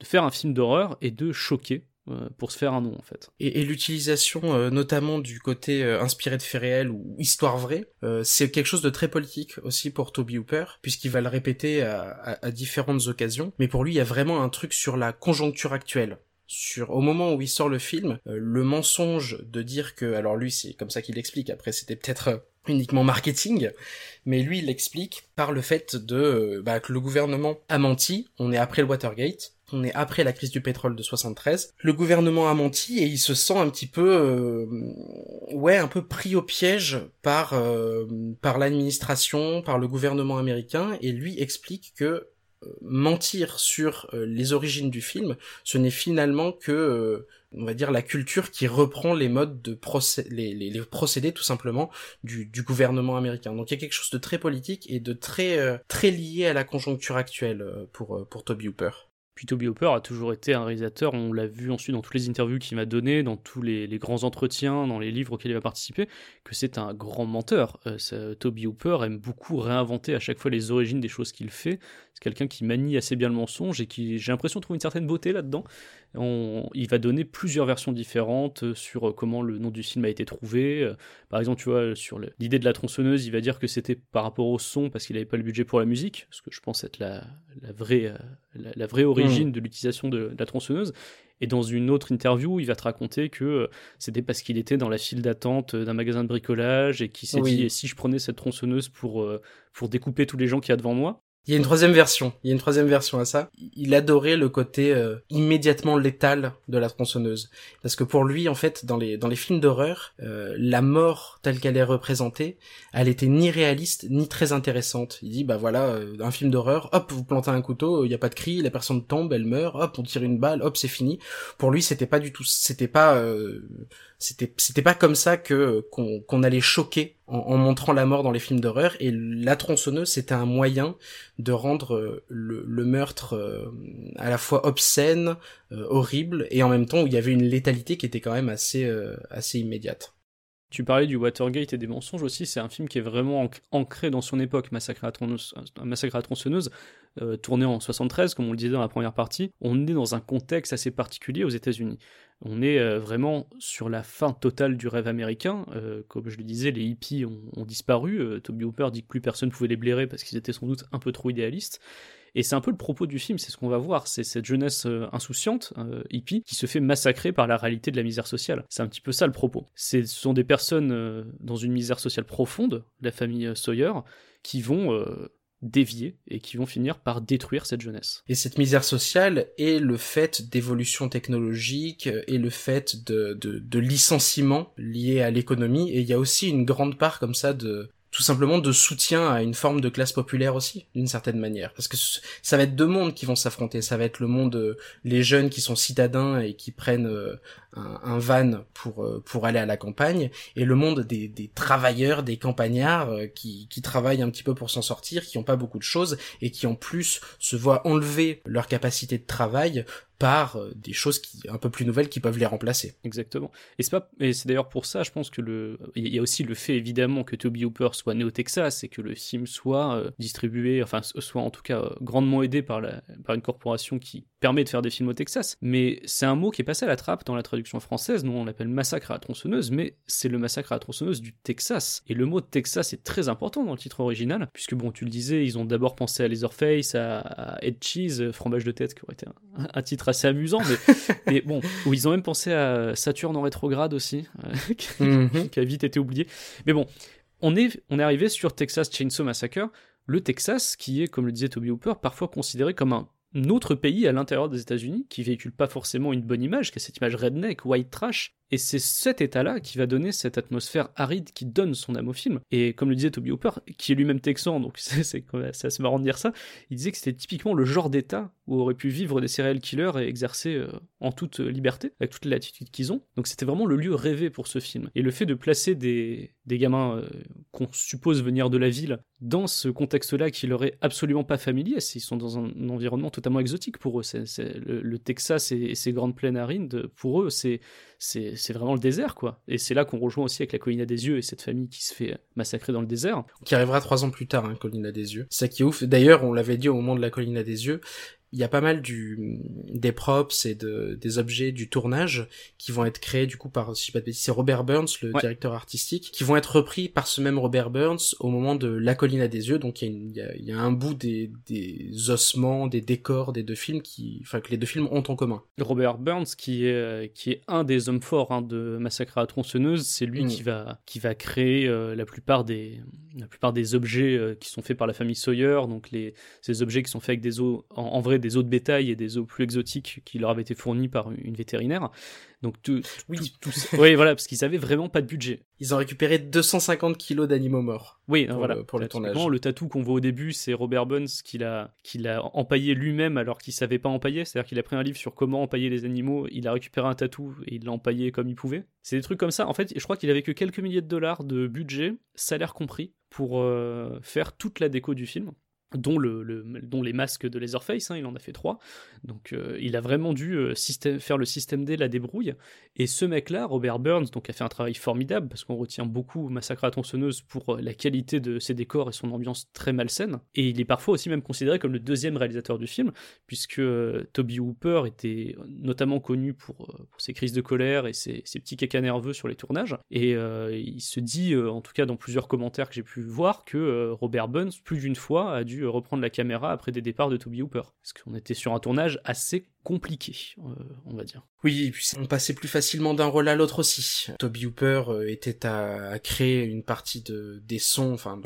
Speaker 2: de faire un film d'horreur et de choquer euh, pour se faire un nom en fait.
Speaker 3: Et, l'utilisation euh, notamment du côté inspiré de faits réels ou histoire vraie, c'est quelque chose de très politique aussi pour Toby Hooper, puisqu'il va le répéter à, à, différentes occasions. Mais pour lui, il y a vraiment un truc sur la conjoncture actuelle. Sur au moment où il sort le film, le mensonge de dire que, alors lui c'est comme ça qu'il l'explique. Après c'était peut-être uniquement marketing, mais lui il l'explique par le fait de bah, que le gouvernement a menti. On est après le Watergate on est après la crise du pétrole de 73. Le gouvernement a menti et il se sent un petit peu, euh, ouais, un peu pris au piège par euh, par l'administration, par le gouvernement américain, et lui explique que euh, mentir sur les origines du film, ce n'est finalement que on va dire la culture qui reprend les modes de les, les, procédés tout simplement du, gouvernement américain. Donc il y a quelque chose de très politique et de très très lié à la conjoncture actuelle pour Toby Hooper.
Speaker 2: Puis Toby Hopper a toujours été un réalisateur, on l'a vu ensuite dans toutes les interviews qu'il m'a données, dans tous les, grands entretiens, dans les livres auxquels il a participé, que c'est un grand menteur. Euh, Toby Hooper aime beaucoup réinventer à chaque fois les origines des choses qu'il fait. C'est quelqu'un qui manie assez bien le mensonge et qui, j'ai l'impression, trouve une certaine beauté là-dedans. Il va donner plusieurs versions différentes euh, sur euh, comment le nom du film a été trouvé. Par exemple, tu vois, sur l'idée de la tronçonneuse, il va dire que c'était par rapport au son parce qu'il n'avait pas le budget pour la musique, ce que je pense être la, vraie, la, vraie origine Mm. de l'utilisation de, la tronçonneuse. Et dans une autre interview, il va te raconter que euh, c'était parce qu'il était dans la file d'attente d'un magasin de bricolage et qu'il s'est dit si je prenais cette tronçonneuse pour, euh, pour découper tous les gens qu'il y a devant moi,
Speaker 3: il y a une troisième version. Il y a une troisième version à ça. Il adorait le côté euh, immédiatement létal de la tronçonneuse, parce que pour lui, en fait, dans les dans les films d'horreur, euh, la mort telle qu'elle est représentée, elle était ni réaliste ni très intéressante. Il dit bah voilà, euh, un film d'horreur, hop, vous plantez un couteau, il y a pas de cri, la personne tombe, elle meurt, hop, on tire une balle, hop, c'est fini. Pour lui, c'était pas du tout, c'était pas c'était c'était pas comme ça que qu'on allait choquer en, montrant la mort dans les films d'horreur. Et la tronçonneuse c'était un moyen de rendre euh, le, meurtre euh, à la fois obscène euh, horrible et en même temps où il y avait une létalité qui était quand même assez immédiate.
Speaker 2: Tu parlais du Watergate et des mensonges aussi, c'est un film qui est vraiment ancré dans son époque, Massacre à, Massacre à la tronçonneuse, tourné en 73, comme on le disait dans la première partie. On est dans un contexte assez particulier aux États-Unis. On est euh, vraiment sur la fin totale du rêve américain. Euh, comme je le disais, les hippies ont, disparu. Euh, Toby Hooper dit que plus personne pouvait les blairer parce qu'ils étaient sans doute un peu trop idéalistes. Et c'est un peu le propos du film, c'est ce qu'on va voir, c'est cette jeunesse insouciante, hippie, qui se fait massacrer par la réalité de la misère sociale. C'est un petit peu ça le propos. Ce sont des personnes dans une misère sociale profonde, la famille Sawyer, qui vont dévier et qui vont finir par détruire cette jeunesse.
Speaker 3: Et cette misère sociale est le fait d'évolution technologique et le fait de, de, de licenciements liés à l'économie et il y a aussi une grande part comme ça de tout simplement de soutien à une forme de classe populaire aussi, d'une certaine manière. Parce que ça va être deux mondes qui vont s'affronter. Ça va être le monde, euh, les jeunes qui sont citadins et qui prennent euh, un, van pour euh, pour aller à la campagne, et le monde des, des travailleurs, des campagnards qui, qui travaillent un petit peu pour s'en sortir, qui ont pas beaucoup de choses et qui en plus se voient enlever leur capacité de travail par euh, des choses qui, un peu plus nouvelles qui peuvent les remplacer.
Speaker 2: Exactement. Et c'est pas, et c'est d'ailleurs pour ça, je pense que le, il y a aussi le fait évidemment que Toby Hooper soit né au Texas et que le film soit euh, distribué, enfin soit en tout cas euh, grandement aidé par la, par une corporation qui permet de faire des films au Texas. Mais c'est un mot qui est passé à la trappe dans la traduction française. Nous on l'appelle massacre à la tronçonneuse, mais c'est le massacre à la tronçonneuse du Texas. Et le mot Texas est très important dans le titre original, puisque bon, tu le disais, ils ont d'abord pensé à Leatherface, à, à Head Cheese, fromage de tête, qui aurait été un, un titre assez amusant, mais, mais bon, où ils ont même pensé à Saturne en rétrograde aussi, euh, qui,
Speaker 3: Mhm.
Speaker 2: qui a vite été oublié. Mais bon, on est, on est arrivé sur Texas Chainsaw Massacre, le Texas qui est, comme le disait Toby Hooper, parfois considéré comme un autre pays à l'intérieur des États-Unis, qui véhicule pas forcément une bonne image, qui est cette image redneck, white trash, et c'est cet état-là qui va donner cette atmosphère aride qui donne son âme au film. Et comme le disait Toby Hooper, qui est lui-même texan, donc c'est assez marrant de dire ça, il disait que c'était typiquement le genre d'état où auraient pu vivre des serial killers et exercer euh, en toute liberté, avec toute l'attitude qu'ils ont. Donc c'était vraiment le lieu rêvé pour ce film. Et le fait de placer des, des gamins euh, qu'on suppose venir de la ville dans ce contexte-là qui leur est absolument pas familier, ils sont dans un environnement totalement exotique pour eux. Le Texas et, et ses grandes plaines arides, pour eux, c'est, c'est, vraiment le désert, quoi. Et c'est là qu'on rejoint aussi avec la colline des yeux et cette famille qui se fait massacrer dans le désert.
Speaker 3: Qui arrivera trois ans plus tard, hein, Colline des yeux. Ça qui est ouf. D'ailleurs, on l'avait dit au moment de la Colline des yeux, il y a pas mal du, des props et de, des objets du tournage qui vont être créés du coup par, si je pas de bêtises, c'est Robert Burns, le
Speaker 2: Ouais.
Speaker 3: directeur artistique, qui vont être repris par ce même Robert Burns au moment de La colline à des yeux. Donc il y a, y y un bout des, des ossements, des décors des deux films qui, enfin que les deux films ont en commun.
Speaker 2: Robert Burns, qui est, qui est un des hommes forts hein, de Massacre à la tronçonneuse, c'est lui
Speaker 3: Mm.
Speaker 2: qui, va, qui va créer euh, la, plupart des, la plupart des objets euh, qui sont faits par la famille Sawyer, donc les, ces objets qui sont faits avec des os, en, en vrai des os de bétail et des os plus exotiques qui leur avaient été fournis par une vétérinaire. Donc tout,
Speaker 3: Oui.
Speaker 2: tout, tout ça- oui, voilà, parce qu'ils avaient vraiment pas de budget.
Speaker 3: Ils ont récupéré 250 kilos d'animaux morts.
Speaker 2: Oui,
Speaker 3: Pour
Speaker 2: voilà.
Speaker 3: le- pour le tournage.
Speaker 2: Le tatou qu'on voit au début, c'est Robert Burns qui l'a, qui l'a empaillé lui-même alors qu'il savait pas empailler. C'est-à-dire qu'il a pris un livre sur comment empailler les animaux, il a récupéré un tatou et il l'a empaillé comme il pouvait. C'est des trucs comme ça. En fait, je crois qu'il avait que quelques milliers de dollars de budget, salaire compris, pour euh, faire toute la déco du film. Dont, le, le- dont les masques de Leatherface, hein, il en a fait trois. Donc euh, il a vraiment dû euh, faire le système D, la débrouille. Et ce mec-là, Robert Burns, donc a fait un travail formidable parce qu'on retient beaucoup Massacre à tronçonneuse pour euh, la qualité de ses décors et son ambiance très malsaine. Et il est parfois aussi même considéré comme le deuxième réalisateur du film, puisque Toby Hooper était notamment connu pour, ses crises de colère et ses, ses petits cacas nerveux sur les tournages. Et il se dit, en tout cas dans plusieurs commentaires que j'ai pu voir, que Robert Burns, plus d'une fois, a dû euh, reprendre la caméra après des départs de Toby Hooper. Parce qu'on était sur un tournage assez compliqué, euh, on va dire.
Speaker 3: Oui, et puis on passait plus facilement d'un rôle à l'autre aussi. Toby Hooper euh, était à, créer une partie de, des sons, enfin de-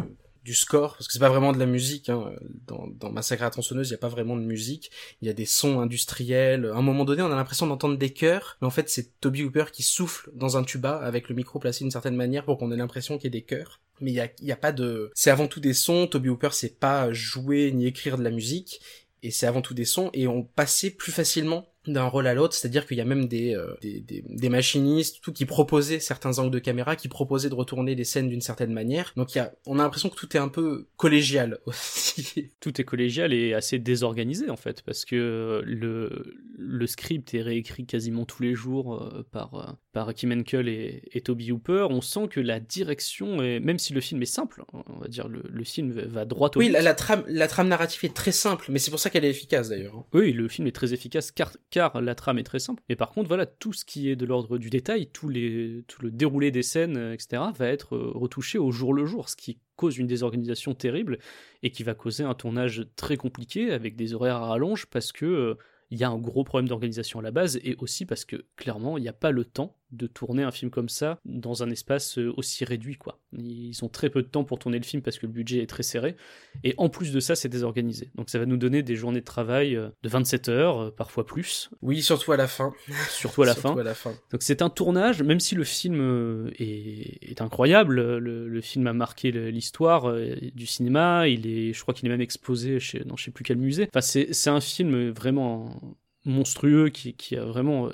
Speaker 3: du score, parce que c'est pas vraiment de la musique. Hein. Dans, dans Massacre à la tronçonneuse, il y a pas vraiment de musique. Il y a des sons industriels. À un moment donné, on a l'impression d'entendre des chœurs, mais en fait, c'est Toby Hooper qui souffle dans un tuba avec le micro placé d'une certaine manière pour qu'on ait l'impression qu'il y ait des chœurs. Mais il y a, y a pas de... C'est avant tout des sons. Toby Hooper sait pas jouer ni écrire de la musique et c'est avant tout des sons, et on passait plus facilement d'un rôle à l'autre, c'est-à-dire qu'il y a même des, euh, des, des, des machinistes, tout qui proposaient certains angles de caméra, qui proposaient de retourner les scènes d'une certaine manière. Donc il y a, on a l'impression que tout est un peu collégial aussi.
Speaker 2: tout est collégial et assez désorganisé en fait, parce que le, le script est réécrit quasiment tous les jours euh, par, euh, par Kim Henkel et, et Toby Hooper. On sent que la direction, est, même si le film est simple, on va dire le, le film va droit au
Speaker 3: Oui, la, la trame, la trame narrative est très simple, mais c'est pour ça qu'elle est efficace d'ailleurs. hein.
Speaker 2: Oui, le film est très efficace car, car la trame est très simple. Mais par contre, voilà, tout ce qui est de l'ordre du détail, tout, le déroulé des scènes, euh, etc., va être euh, retouché au jour le jour, ce qui cause une désorganisation terrible et qui va causer un tournage très compliqué avec des horaires à rallonge parce que euh, il y a un gros problème d'organisation à la base et aussi parce que clairement il n'y a pas le temps de tourner un film comme ça dans un espace euh, aussi réduit quoi. Ils ont très peu de temps pour tourner le film parce que le budget est très serré et en plus de ça c'est désorganisé. Donc ça va nous donner des journées de travail euh, de 27 heures, euh, parfois plus,
Speaker 3: Oui, surtout à la fin.
Speaker 2: surtout à la
Speaker 3: Surtout
Speaker 2: fin.
Speaker 3: à la fin.
Speaker 2: Donc c'est un tournage, même si le film est, est incroyable, le, le film a marqué l'histoire du cinéma, il est, je crois qu'il est même exposé chez, dans je sais plus quel musée. Enfin c'est, c'est un film vraiment monstrueux qui, qui a vraiment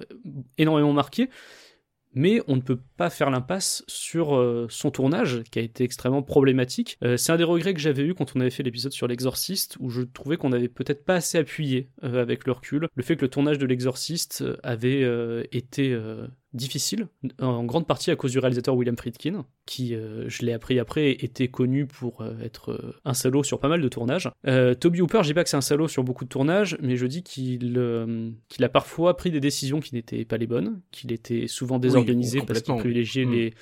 Speaker 2: énormément marqué. Mais on ne peut pas faire l'impasse sur euh, son tournage, qui a été extrêmement problématique. Euh, c'est un des regrets que j'avais eu quand on avait fait l'épisode sur l'exorciste, où je trouvais qu'on avait peut-être pas assez appuyé euh, avec le recul. Le fait que le tournage de l'exorciste avait été difficile, en grande partie à cause du réalisateur William Friedkin, qui, euh, je l'ai appris après, était connu pour euh, être euh, un salaud sur pas mal de tournages. Toby Hooper, je dis pas que c'est un salaud sur beaucoup de tournages, mais je dis qu'il qu'il a parfois pris des décisions qui n'étaient pas les bonnes, qu'il était souvent désorganisé parce qu'il privilégiait mm. les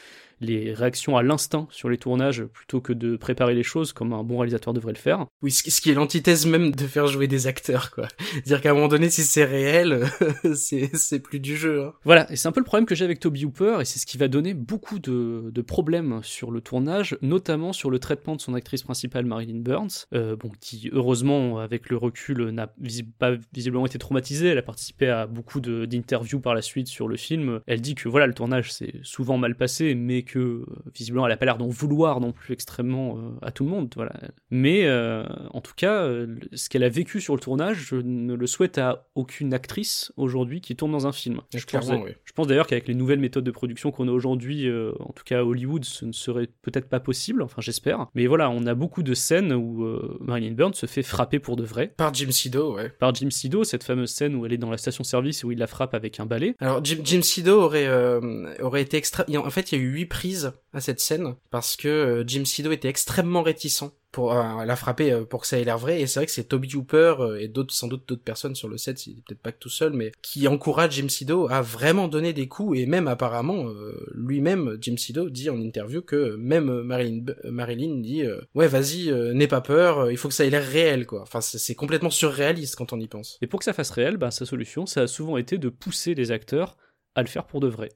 Speaker 2: les réactions à l'instinct sur les tournages plutôt que de préparer les choses comme un bon réalisateur devrait le faire.
Speaker 3: Oui, ce qui est l'antithèse même de faire jouer des acteurs, quoi. Dire qu'à un moment donné, si c'est réel, c'est plus du jeu. Hein.
Speaker 2: Voilà, et c'est un peu le problème que j'ai avec Toby Hooper, et c'est ce qui va donner beaucoup de, de, problèmes sur le tournage, notamment sur le traitement de son actrice principale, Marilyn Burns, euh, bon, qui heureusement, avec le recul, n'a pas visiblement été traumatisée. Elle a participé à beaucoup d'interviews par la suite sur le film. Elle dit que voilà, le tournage s'est souvent mal passé, mais que euh, visiblement elle a pas l'air d'en vouloir non plus extrêmement euh, à tout le monde, voilà. Mais euh, en tout cas, ce qu'elle a vécu sur le tournage, je ne le souhaite à aucune actrice aujourd'hui qui tourne dans un film.
Speaker 3: Je pense,
Speaker 2: d'ailleurs qu'avec les nouvelles méthodes de production qu'on a aujourd'hui, en tout cas à Hollywood, ce ne serait peut-être pas possible, enfin j'espère. Mais voilà, on a beaucoup de scènes où Marilyn Burns se fait frapper pour de vrai.
Speaker 3: Par Jim Sido, ouais.
Speaker 2: Par Jim Sido, cette fameuse scène où elle est dans la station-service et où il la frappe avec un balai.
Speaker 3: Alors Jim, Sido aurait, aurait été extra... En fait, il y a eu 8 à cette scène parce que euh, Jim Sido était extrêmement réticent pour euh, la frapper euh, pour que ça ait l'air vrai. Et c'est vrai que c'est Toby Hooper et d'autres sans doute d'autres personnes sur le set il peut-être pas que tout seul mais qui encourage Jim Sido à vraiment donner des coups. Et même apparemment lui-même Jim Sido dit en interview que même Marilyn Marilyn dit ouais vas-y n'aie pas peur il faut que ça ait l'air réel quoi. Enfin c'est complètement surréaliste quand on y pense.
Speaker 2: Et pour que ça fasse réel bah, sa solution ça a souvent été de pousser les acteurs à le faire pour de vrai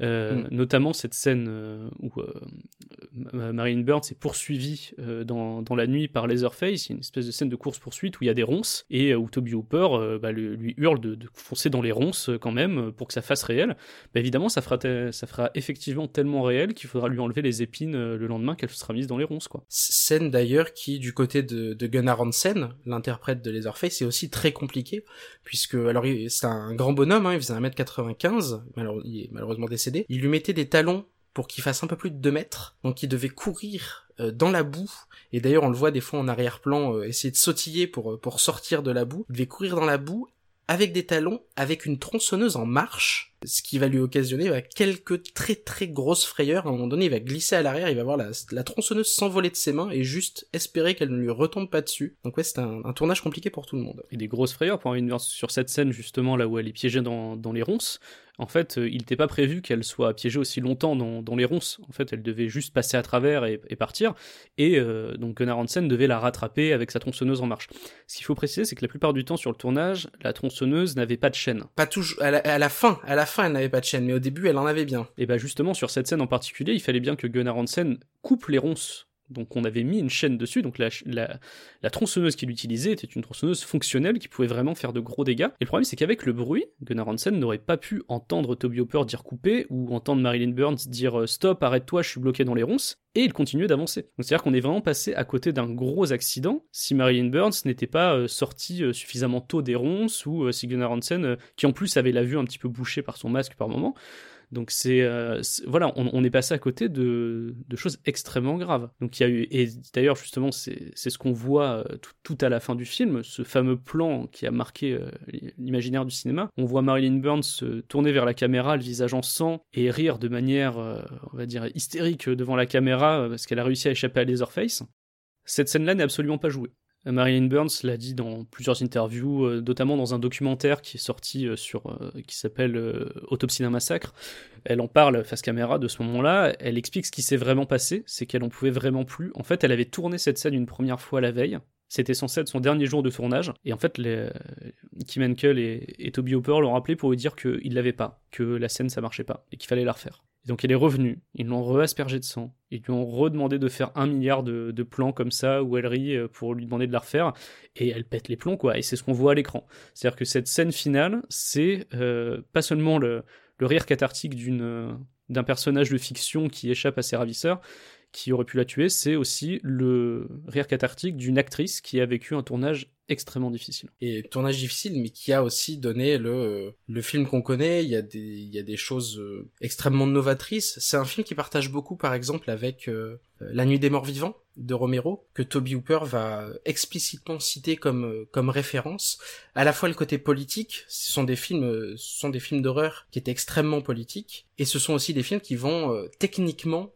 Speaker 2: euh, mm. Notamment cette scène euh, où euh, Marilyn Burns est poursuivie dans, dans, la nuit par Leatherface. Il y a une espèce de scène de course-poursuite où il y a des ronces et où Toby Hooper bah, lui hurle de, foncer dans les ronces quand même pour que ça fasse réel. Bah, évidemment, ça fera, ça fera effectivement tellement réel qu'il faudra lui enlever les épines le lendemain qu'elle sera mise dans les ronces. Quoi.
Speaker 3: Scène d'ailleurs qui, du côté de, de Gunnar Hansen, l'interprète de Leatherface, est aussi très compliqué puisque alors c'est un grand bonhomme, hein, il faisait 1m95, alors, il est malheureusement décédé il lui mettait des talons pour qu'il fasse un peu plus de 2 mètres, donc il devait courir euh, dans la boue, et d'ailleurs on le voit des fois en arrière-plan euh, essayer de sautiller pour, euh, pour sortir de la boue, il devait courir dans la boue avec des talons, avec une tronçonneuse en marche, ce qui va lui occasionner bah, quelques très très grosses frayeurs. À un moment donné, il va glisser à l'arrière, il va voir la, la tronçonneuse s'envoler de ses mains et juste espérer qu'elle ne lui retombe pas dessus. Donc ouais, c'est un, tournage compliqué pour tout le monde.
Speaker 2: Et des grosses frayeurs pour une sur cette scène justement là où elle est piégée dans, dans les ronces en fait, euh, il n'était pas prévu qu'elle soit piégée aussi longtemps dans, les ronces. En fait, elle devait juste passer à travers et, partir. Et euh, donc Gunnar Hansen devait la rattraper avec sa tronçonneuse en marche. Ce qu'il faut préciser, c'est que la plupart du temps sur le tournage, la tronçonneuse n'avait pas de chaîne.
Speaker 3: Pas toujours. À la, fin, à la fin, elle n'avait pas de chaîne, mais au début, elle en avait bien.
Speaker 2: Et bah justement, sur cette scène en particulier, il fallait bien que Gunnar Hansen coupe les ronces donc on avait mis une chaîne dessus, donc la, tronçonneuse qu'il utilisait était une tronçonneuse fonctionnelle qui pouvait vraiment faire de gros dégâts. Et le problème c'est qu'avec le bruit, Gunnar Hansen n'aurait pas pu entendre Toby Hopper dire couper ou entendre Marilyn Burns dire euh, stop, arrête-toi, je suis bloqué dans les ronces, et il continuait d'avancer. Donc c'est-à-dire qu'on est vraiment passé à côté d'un gros accident si Marilyn Burns n'était pas euh, sortie euh, suffisamment tôt des ronces ou si Gunnar Hansen, qui en plus avait la vue un petit peu bouchée par son masque par moment, donc euh, c'est voilà, on, est passé à côté de, choses extrêmement graves. Donc il y a eu et d'ailleurs justement c'est ce qu'on voit euh, tout, à la fin du film, ce fameux plan qui a marqué euh, l'imaginaire du cinéma. On voit Marilyn Burns se tourner vers la caméra, le visage en sang et rire de manière on va dire hystérique devant la caméra parce qu'elle a réussi à échapper à Laserface. Cette scène-là n'est absolument pas jouée. Marilyn Burns l'a dit dans plusieurs interviews, euh, notamment dans un documentaire qui est sorti euh, euh, qui s'appelle Autopsie d'un massacre. Elle en parle face caméra de ce moment-là. Elle explique ce qui s'est vraiment passé, c'est qu'elle en pouvait vraiment plus. En fait, elle avait tourné cette scène une première fois la veille. C'était censé être son dernier jour de tournage. Et en fait, les, Kim Henkel et, et Toby Hopper l'ont rappelé pour lui dire qu'il l'avait pas, que la scène ça marchait pas et qu'il fallait la refaire. Donc elle est revenue, ils l'ont re-aspergé de sang, ils lui ont redemandé de faire un milliard de, plans comme ça où elle rit euh, pour lui demander de la refaire, et elle pète les plombs quoi, et c'est ce qu'on voit à l'écran. C'est-à-dire que cette scène finale, c'est euh, pas seulement le, rire cathartique d'une euh, d'un personnage de fiction qui échappe à ses ravisseurs, qui aurait pu la tuer, c'est aussi le rire cathartique d'une actrice qui a vécu un tournage extrêmement difficile.
Speaker 3: Et tournage difficile, mais qui a aussi donné le le film qu'on connaît. Il y a des il y a des choses euh, extrêmement novatrices. C'est un film qui partage beaucoup, par exemple, avec euh, La Nuit des Morts Vivants de Romero, que Toby Hooper va explicitement citer comme euh, comme référence. À la fois le côté politique, ce sont des films ce sont des films d'horreur qui étaient extrêmement politiques, et ce sont aussi des films qui vont techniquement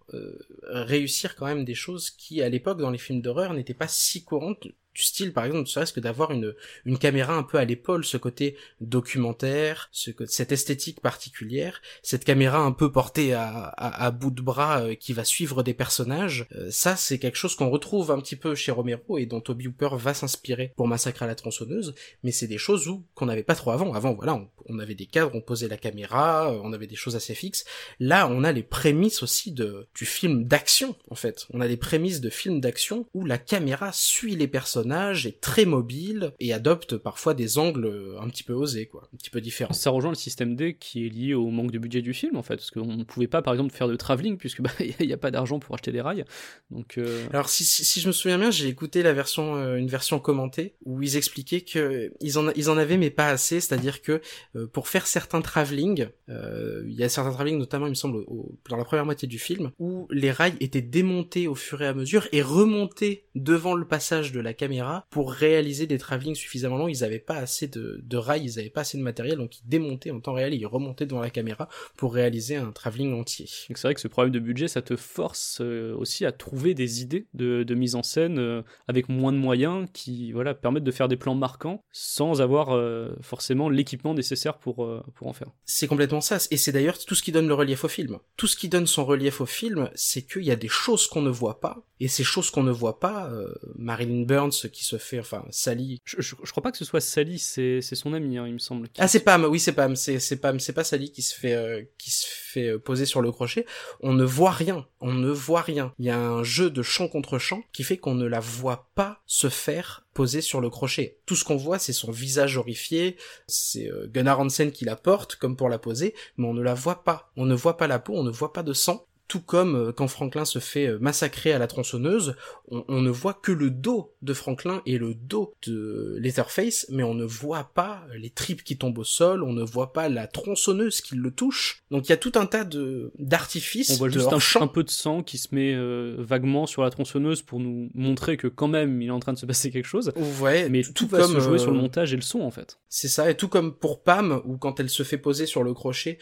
Speaker 3: réussir quand même des choses qui, à l'époque, dans les films d'horreur, n'étaient pas si courantes du style par exemple serait-ce que d'avoir une une caméra un peu à l'épaule ce côté documentaire ce cette esthétique particulière cette caméra un peu portée à, à, bout de bras euh, qui va suivre des personnages euh, ça c'est quelque chose qu'on retrouve un petit peu chez Romero et dont Toby Hooper va s'inspirer pour Massacre à la tronçonneuse mais c'est des choses où qu'on n'avait pas trop avant. Avant voilà on, avait des cadres on posait la caméra euh, on avait des choses assez fixes. Là on a les prémices aussi de du film d'action en fait. On a les prémices de films d'action où la caméra suit les personnages est très mobile et adopte parfois des angles un petit peu osés, quoi, un petit peu différents.
Speaker 2: Ça rejoint le système D qui est lié au manque de budget du film, en fait, parce qu'on ne pouvait pas, par exemple, faire de travelling puisque bah, n'y a pas d'argent pour acheter des rails. Donc, euh,
Speaker 3: alors si, si, je me souviens bien, j'ai écouté la version, euh, une version commentée où ils expliquaient que ils en, ils en avaient mais pas assez, c'est-à-dire que euh, pour faire certains travelling, il y a certains travelling, notamment, il me semble, dans la première moitié du film, où les rails étaient démontés au fur et à mesure et remontés devant le passage de la caméra pour réaliser des travelling suffisamment longs. Ils n'avaient pas assez de, de rails, ils n'avaient pas assez de matériel, donc ils démontaient en temps réel et ils remontaient devant la caméra pour réaliser un travelling entier.
Speaker 2: C'est vrai que ce problème de budget, ça te force euh, aussi à trouver des idées de, de mise en scène euh, avec moins de moyens qui voilà permettent de faire des plans marquants sans avoir euh, forcément l'équipement nécessaire pour, pour en faire.
Speaker 3: C'est complètement ça, et c'est d'ailleurs tout ce qui donne le relief au film. Tout ce qui donne son relief au film, c'est qu'il y a des choses qu'on ne voit pas, et ces choses qu'on ne voit pas, Marilyn Burns qui se fait, enfin, Sally.
Speaker 2: Je, je, crois pas que ce soit Sally, c'est son ami, hein, il me semble.
Speaker 3: Ah, c'est Pam, oui, c'est Pam, c'est c'est Pam, c'est pas Sally qui se fait euh, qui se fait euh, poser sur le crochet. On ne voit rien, on ne voit rien. Il y a un jeu de champ contre champ qui fait qu'on ne la voit pas se faire poser sur le crochet. Tout ce qu'on voit, c'est son visage horrifié, c'est euh, Gunnar Hansen qui la porte comme pour la poser, mais on ne la voit pas. On ne voit pas la peau, on ne voit pas de sang, tout comme euh, quand Franklin se fait euh, massacrer à la tronçonneuse, on, ne voit que le dos de Franklin et le dos de Letterface, mais on ne voit pas les tripes qui tombent au sol, on ne voit pas la tronçonneuse qui le touche. Donc il y a tout un tas de d'artifices.
Speaker 2: On voit juste un, peu de sang qui se met euh, vaguement sur la tronçonneuse pour nous montrer que quand même il est en train de se passer quelque chose.
Speaker 3: Ouais,
Speaker 2: mais tout, va se jouer sur le montage et le son en fait.
Speaker 3: C'est ça, et tout comme pour Pam, où quand elle se fait poser sur le crochet,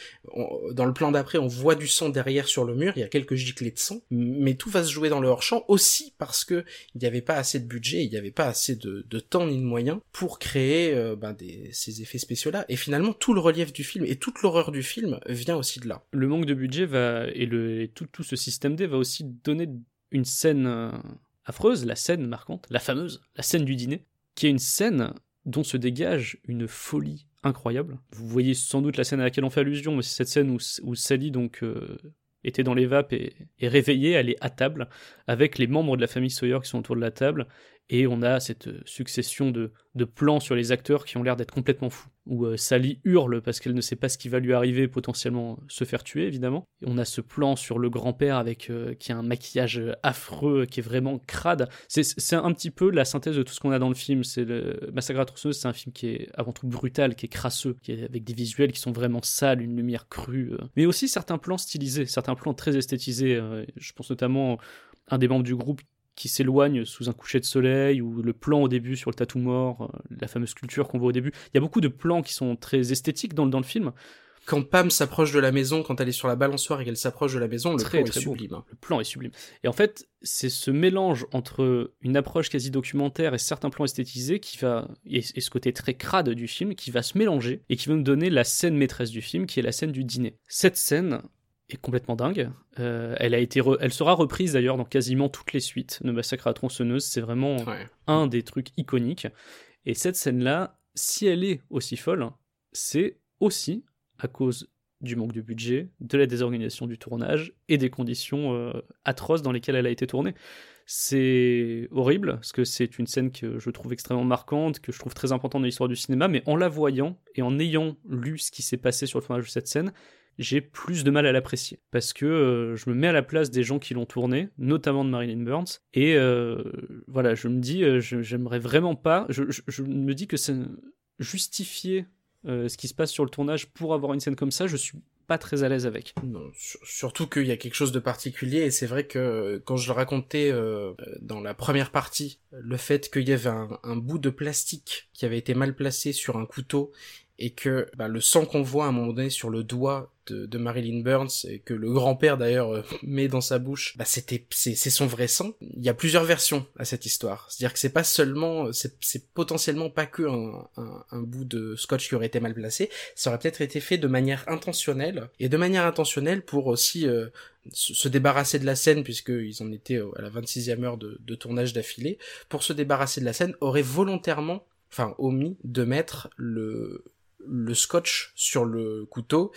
Speaker 3: dans le plan d'après, on voit du sang derrière sur le mur il y a quelques giclées de sang, mais tout va se jouer dans le hors-champ aussi parce que il n'y avait pas assez de budget, il n'y avait pas assez de, temps ni de moyens pour créer euh, ben, ces effets spéciaux-là. Et finalement, tout le relief du film et toute l'horreur du film vient aussi de là.
Speaker 2: Le manque de budget va et, le, tout, tout ce système D va aussi donner une scène euh, affreuse, la scène marquante, la fameuse, la scène du dîner, qui est une scène dont se dégage une folie incroyable. Vous voyez sans doute la scène à laquelle on fait allusion, mais c'est cette scène où, où Sally donc euh, était dans les vapes et, et réveillée, elle est à table avec les membres de la famille Sawyer qui sont autour de la table et on a cette euh, succession de, plans sur les acteurs qui ont l'air d'être complètement fous. Où euh, Sally hurle parce qu'elle ne sait pas ce qui va lui arriver, potentiellement se faire tuer évidemment. Et on a ce plan sur le grand-père avec euh, qui a un maquillage affreux, qui est vraiment crade. C'est un petit peu la synthèse de tout ce qu'on a dans le film. C'est le Massacre à c'est un film qui est avant tout brutal, qui est crasseux, qui est avec des visuels qui sont vraiment sales, une lumière crue, mais aussi certains plans stylisés, certains plans très esthétisés. je pense notamment un des membres du groupe qui s'éloigne sous un coucher de soleil, ou le plan au début sur le tatou mort, euh, la fameuse sculpture qu'on voit au début. Il y a beaucoup de plans qui sont très esthétiques dans, dans le film.
Speaker 3: Quand Pam s'approche de la maison, quand elle est sur la balançoire et qu'elle s'approche de la maison, le plan est sublime. Hein.
Speaker 2: Le plan est sublime. Et en fait, c'est ce mélange entre une approche quasi documentaire et certains plans esthétisés qui va, et, ce côté très crade du film, qui va se mélanger et qui va nous donner la scène maîtresse du film, qui est la scène du dîner. Cette scène, est complètement dingue. Euh, elle a été, elle sera reprise d'ailleurs dans quasiment toutes les suites de Massacre à tronçonneuse. C'est vraiment un des trucs iconiques. Et cette scène-là, si elle est aussi folle, c'est aussi à cause du manque de budget, de la désorganisation du tournage et des conditions euh, atroces dans lesquelles elle a été tournée. C'est horrible, parce que c'est une scène que je trouve extrêmement marquante, que je trouve très importante dans l'histoire du cinéma, mais en la voyant et en ayant lu ce qui s'est passé sur le tournage de cette scène, j'ai plus de mal à l'apprécier parce que euh, je me mets à la place des gens qui l'ont tourné, notamment de Marilyn Burns, et euh, voilà, je me dis, euh, j'aimerais vraiment pas, je, me dis que c'est justifier ce qui se passe sur le tournage pour avoir une scène comme ça, je suis pas très à l'aise avec.
Speaker 3: Non, sur- surtout qu'il y a quelque chose de particulier et c'est vrai que quand je le racontais dans la première partie, le fait qu'il y avait un bout de plastique qui avait été mal placé sur un couteau et que bah, le sang qu'on voit à un moment donné sur le doigt de, Marilyn Burns et que le grand-père d'ailleurs euh, met dans sa bouche, bah c'était c'est son vrai sang. Il y a plusieurs versions à cette histoire. C'est-à-dire que c'est pas seulement c'est potentiellement pas que un, bout de scotch qui aurait été mal placé, ça aurait peut-être été fait de manière intentionnelle et de manière intentionnelle pour aussi euh, se se débarrasser de la scène puisqu'ils en étaient à la 26e heure de, de tournage d'affilée pour se débarrasser de la scène aurait volontairement enfin omis de mettre le le scotch sur le couteau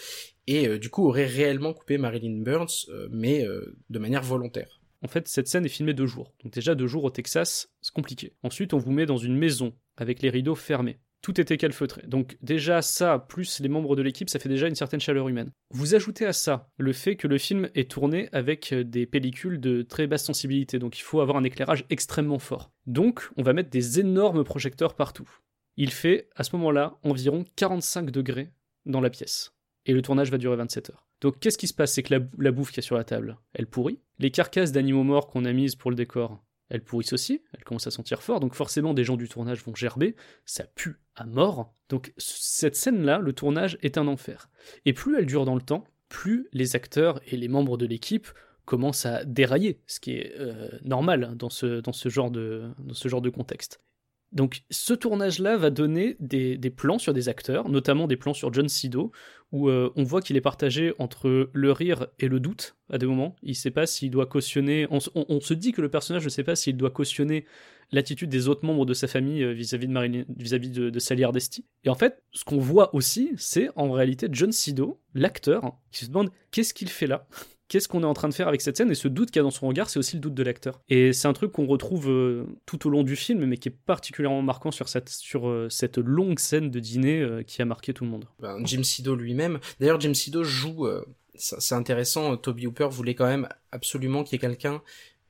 Speaker 3: et euh, du coup aurait réellement coupé Marilyn Burns euh, mais euh, de manière volontaire.
Speaker 2: En fait, cette scène est filmée deux jours. Donc déjà deux jours au Texas, c'est compliqué. Ensuite, on vous met dans une maison avec les rideaux fermés. Tout était calfeutré. Donc déjà ça, plus les membres de l'équipe, ça fait déjà une certaine chaleur humaine. Vous ajoutez à ça le fait que le film est tourné avec des pellicules de très basse sensibilité, donc il faut avoir un éclairage extrêmement fort. Donc on va mettre des énormes projecteurs partout. Il fait à ce moment-là environ 45 degrés dans la pièce. Et le tournage va durer 27 heures. Donc qu'est-ce qui se passe? C'est que la, la bouffe qu'il y a sur la table, elle pourrit. Les carcasses d'animaux morts qu'on a mises pour le décor, elles pourrissent aussi. Elles commencent à sentir fort. Donc forcément, des gens du tournage vont gerber. Ça pue à mort. Donc cette scène-là, le tournage est un enfer. Et plus elle dure dans le temps, plus les acteurs et les membres de l'équipe commencent à dérailler, ce qui est euh, normal dans ce genre de contexte. Donc ce tournage-là va donner des, plans sur des acteurs, notamment des plans sur John Sido, où euh, on voit qu'il est partagé entre le rire et le doute à des moments. Il ne sait pas s'il doit cautionner. On, se dit que le personnage ne sait pas s'il doit cautionner l'attitude des autres membres de sa famille euh, vis-à-vis de, Marilyn, vis-à-vis de, de Sally Hardesty. Et en fait, ce qu'on voit aussi, c'est en réalité John Sido, l'acteur, qui se demande qu'est-ce qu'il fait là? Qu'est-ce qu'on est en train de faire avec cette scène et ce doute qu'il y a dans son regard c'est aussi le doute de l'acteur. Et c'est un truc qu'on retrouve euh, tout au long du film mais qui est particulièrement marquant sur cette, euh, longue scène de dîner euh, qui a marqué tout le monde.
Speaker 3: Ben, Jim Sido lui-même. D'ailleurs Jim Sido joue c'est intéressant Toby Hooper voulait quand même absolument qu'il y ait quelqu'un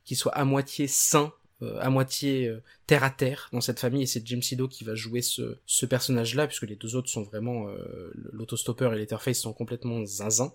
Speaker 3: qui soit à moitié sain à moitié terre à terre dans cette famille et c'est Jim Sido qui va jouer ce, personnage là puisque les deux autres sont vraiment l'autostoppeur et l'Etherface sont complètement zinzin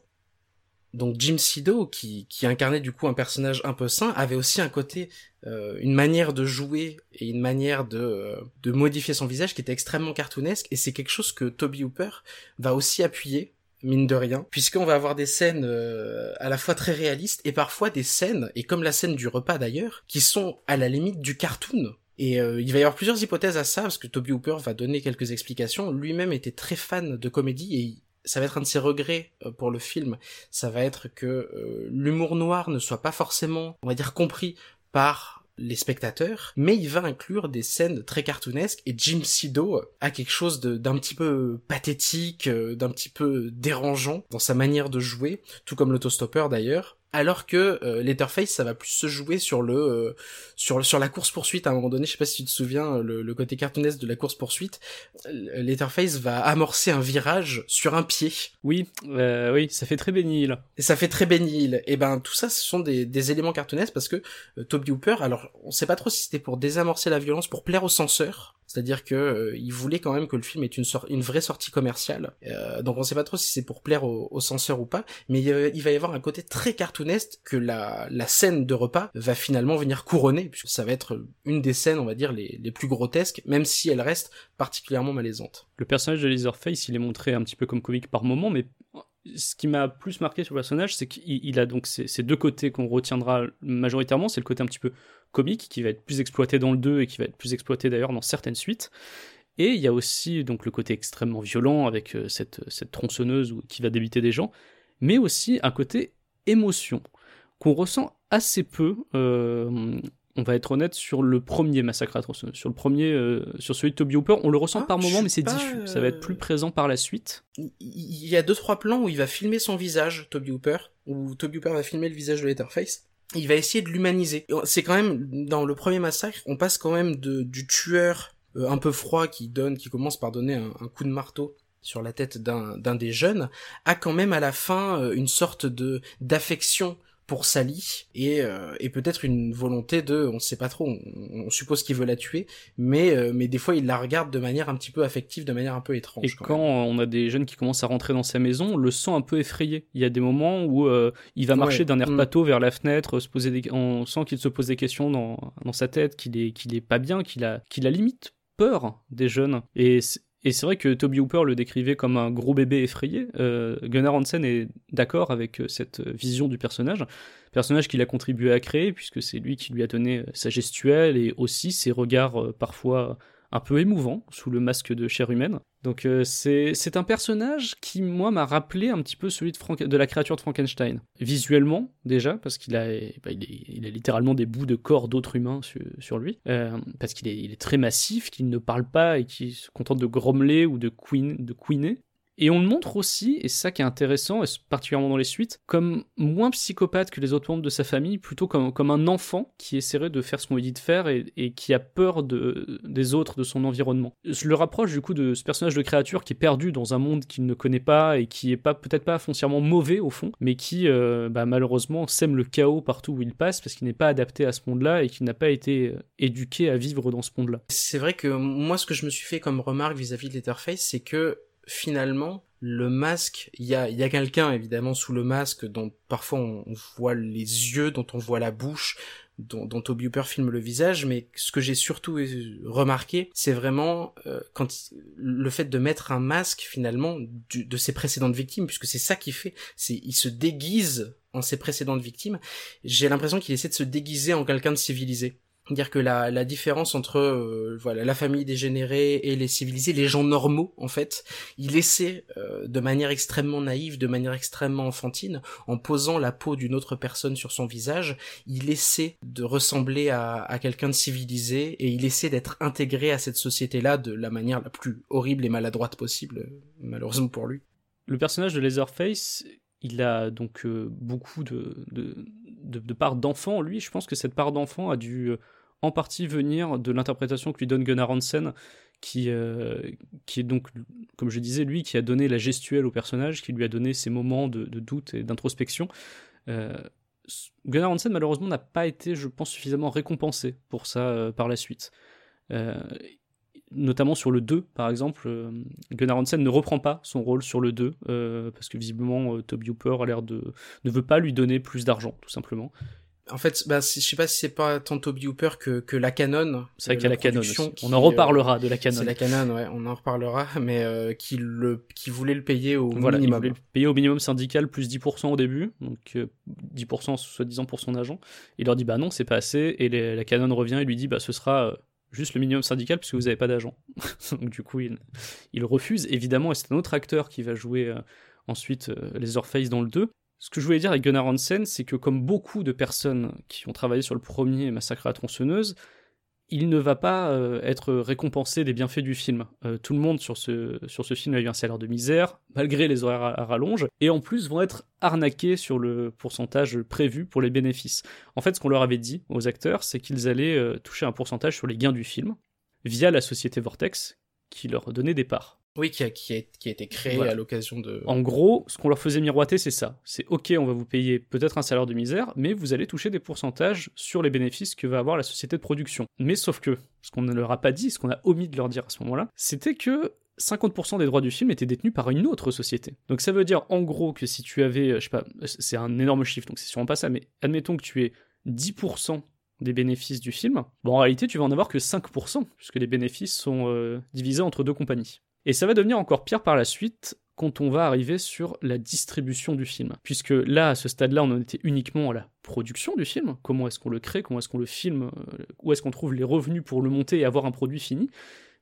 Speaker 3: donc Jim Sido, qui, incarnait du coup un personnage un peu sain, avait aussi un côté, euh, une manière de jouer et une manière de, euh, de modifier son visage qui était extrêmement cartoonesque, et c'est quelque chose que Toby Hooper va aussi appuyer, mine de rien, puisqu'on va avoir des scènes euh, à la fois très réalistes et parfois des scènes, et comme la scène du repas d'ailleurs, qui sont à la limite du cartoon. Et euh, il va y avoir plusieurs hypothèses à ça, parce que Toby Hooper va donner quelques explications. Lui-même était très fan de comédie et ça va être un de ses regrets pour le film, ça va être que euh, l'humour noir ne soit pas forcément, on va dire, compris par les spectateurs, mais il va inclure des scènes très cartoonesques et Jim Sido a quelque chose d'un petit peu pathétique, d'un petit peu dérangeant dans sa manière de jouer, tout comme l'autostoppeur d'ailleurs. Alors que euh, Letterface, ça va plus se jouer sur le euh, sur sur la course poursuite à un moment donné. Je sais pas si tu te souviens le, le côté cartoonesque de la course poursuite. Letterface va amorcer un virage sur un pied.
Speaker 2: Oui, euh, oui, ça fait très Benny Hill.
Speaker 3: Et ça fait très Benny Hill. Et ben tout ça, ce sont des, des éléments cartoonesques parce que euh, Toby Hooper, alors on sait pas trop si c'était pour désamorcer la violence, pour plaire aux censeurs. C'est-à-dire que euh, il voulait quand même que le film ait une, une vraie sortie commerciale. Euh, donc on sait pas trop si c'est pour plaire aux, aux, censeurs ou pas, mais il, va y avoir un côté très cartoonesque que la, la scène de repas va finalement venir couronner, puisque ça va être une des scènes, on va dire, les, les plus grotesques, même si elle reste particulièrement malaisante.
Speaker 2: Le personnage de Leatherface, il est montré un petit peu comme comique par moment, mais ce qui m'a plus marqué sur le personnage, c'est qu'il a donc ces deux côtés qu'on retiendra majoritairement. C'est le côté un petit peu comique qui va être plus exploité dans le 2 et qui va être plus exploité d'ailleurs dans certaines suites. Et il y a aussi donc le côté extrêmement violent avec euh, cette, cette tronçonneuse qui va débiter des gens, mais aussi un côté émotion qu'on ressent assez peu. Euh, on va être honnête sur le premier massacre à tronçonneuse, sur le premier, euh, sur celui de Toby Hooper, on le ressent
Speaker 3: ah,
Speaker 2: par moment, mais c'est diffus. Ça va être plus présent par la suite.
Speaker 3: Il y a deux trois plans où il va filmer son visage, Toby Hooper, où Toby Hooper va filmer le visage de Letterface il va essayer de l'humaniser. C'est quand même dans le premier massacre, on passe quand même de, du tueur euh, un peu froid qui donne, qui commence par donner un, coup de marteau sur la tête d'un d'un des jeunes, a quand même à la fin euh, une sorte de d'affection pour Sally et, euh, et peut-être une volonté de, on sait pas trop, on, on suppose qu'il veut la tuer, mais euh, mais des fois il la regarde de manière un petit peu affective, de manière un peu étrange.
Speaker 2: Et quand, on a des jeunes qui commencent à rentrer dans sa maison, on le sent un peu effrayé. Il y a des moments où euh, il va marcher
Speaker 3: Ouais.
Speaker 2: d'un air
Speaker 3: Mm.
Speaker 2: pâteau vers la fenêtre, se poser des... on sent qu'il se pose des questions dans, dans sa tête, qu'il est, qu'il est pas bien, qu'il a, qu'il a limite peur des jeunes. Et c'est- et c'est vrai que Toby Hooper le décrivait comme un gros bébé effrayé. Euh, Gunnar Hansen est d'accord avec euh, cette vision du personnage, personnage qu'il a contribué à créer puisque c'est lui qui lui a donné euh, sa gestuelle et aussi ses regards parfois un peu émouvants sous le masque de chair humaine. Donc euh, c'est un personnage qui moi m'a rappelé un petit peu celui de, la créature de Frankenstein. Visuellement déjà parce qu'il a bah, il, a littéralement des bouts de corps d'autres humains sur, lui euh, parce qu'il est, il est très massif, qu'il ne parle pas et qui se contente de grommeler ou de queen, de. Et on le montre aussi, et c'est ça qui est intéressant, et particulièrement dans les suites, comme moins psychopathe que les autres membres de sa famille, plutôt comme, comme un enfant qui essaierait de faire ce qu'on lui dit de faire et, qui a peur de, des autres, de son environnement. Je le rapproche du coup de ce personnage de créature qui est perdu dans un monde qu'il ne connaît pas et qui est pas peut-être pas foncièrement mauvais au fond, mais qui euh, bah, malheureusement sème le chaos partout où il passe parce qu'il n'est pas adapté à ce monde-là et qu'il n'a pas été euh, éduqué à vivre dans ce monde-là.
Speaker 3: C'est vrai que moi, ce que je me suis fait comme remarque vis-à-vis de Letterface, c'est que finalement, le masque, il y a, y a quelqu'un évidemment sous le masque dont parfois on voit les yeux, dont on voit la bouche, dont, dont Toby Hooper filme le visage, mais ce que j'ai surtout euh, remarqué, c'est vraiment euh, quand le fait de mettre un masque finalement du- de ses précédentes victimes, puisque c'est ça qu'il fait, c'est il se déguise en ses précédentes victimes. J'ai l'impression qu'il essaie de se déguiser en quelqu'un de civilisé dire que la, la différence entre euh, voilà la famille dégénérée et les civilisés, les gens normaux en fait, il essaie euh, de manière extrêmement naïve, de manière extrêmement enfantine, en posant la peau d'une autre personne sur son visage, il essaie de ressembler à, à quelqu'un de civilisé et il essaie d'être intégré à cette société-là de la manière la plus horrible et maladroite possible, malheureusement pour lui.
Speaker 2: Le personnage de Leatherface, il a donc euh, beaucoup de, de, de, de part d'enfant en lui. Je pense que cette part d'enfant a dû euh, en partie venir de l'interprétation que lui donne Gunnar Hansen, qui, euh, qui est donc, comme je disais, lui qui a donné la gestuelle au personnage, qui lui a donné ces moments de, doute et d'introspection. Euh, Gunnar Hansen, malheureusement, n'a pas été, je pense, suffisamment récompensé pour ça euh, par la suite. Notamment sur le 2 par exemple Gunnar Hansen ne reprend pas son rôle sur le 2 euh, parce que visiblement Toby Hooper a l'air de ne veut pas lui donner plus d'argent tout simplement
Speaker 3: En fait, bah, je sais pas si c'est pas tant Toby Hooper que, que la Canon.
Speaker 2: c'est vrai
Speaker 3: euh,
Speaker 2: qu'il y a la Canon
Speaker 3: production
Speaker 2: aussi.
Speaker 3: qui,
Speaker 2: on en
Speaker 3: euh,
Speaker 2: reparlera de la Canon.
Speaker 3: C'est la Canon, ouais, on en reparlera, mais euh, qui le, qui voulait le payer au
Speaker 2: voilà il
Speaker 3: minimum.
Speaker 2: voulait payer au minimum syndical plus 10% au début. Donc euh, 10% soi-disant pour son agent. Il leur dit bah non c'est pas assez. Et les- la Canon revient et lui dit bah ce sera juste le minimum syndical puisque vous n'avez pas d'agent. Donc du coup il, il refuse. Évidemment et c'est un autre acteur qui va jouer ensuite les Orpheus dans le 2 Ce que je voulais dire avec Gunnar Hansen, c'est que comme beaucoup de personnes qui ont travaillé sur le premier Massacre à la tronçonneuse, il ne va pas euh, être récompensé des bienfaits du film. Euh, tout le monde sur ce, sur ce film a eu un salaire de misère, malgré les horaires à, rallonge, et en plus vont être arnaqués sur le pourcentage prévu pour les bénéfices. En fait, ce qu'on leur avait dit aux acteurs, c'est qu'ils allaient euh, toucher un pourcentage sur les gains du film, via la société Vortex, qui leur donnait des parts.
Speaker 3: Oui, qui a, qui a, qui a été créé
Speaker 2: Voilà.
Speaker 3: à l'occasion de...
Speaker 2: En gros, ce qu'on leur faisait miroiter, c'est ça. C'est ok, on va vous payer peut-être un salaire de misère, mais vous allez toucher des pourcentages sur les bénéfices que va avoir la société de production. Mais sauf que, ce qu'on ne leur a pas dit, ce qu'on a omis de leur dire à ce moment-là, c'était que 50% des droits du film étaient détenus par une autre société. Donc ça veut dire en gros que si tu avais, je sais pas, c'est un énorme chiffre, donc c'est sûrement pas ça, mais admettons que tu aies 10% des bénéfices du film, bon en réalité tu vas en avoir que 5%, puisque les bénéfices sont euh, divisés entre deux compagnies. Et ça va devenir encore pire par la suite quand on va arriver sur la distribution du film. Puisque là, à ce stade-là, on en était uniquement à la production du film. Comment est-ce qu'on le crée? Comment est-ce qu'on le filme? Euh, Où est-ce qu'on trouve les revenus pour le monter et avoir un produit fini?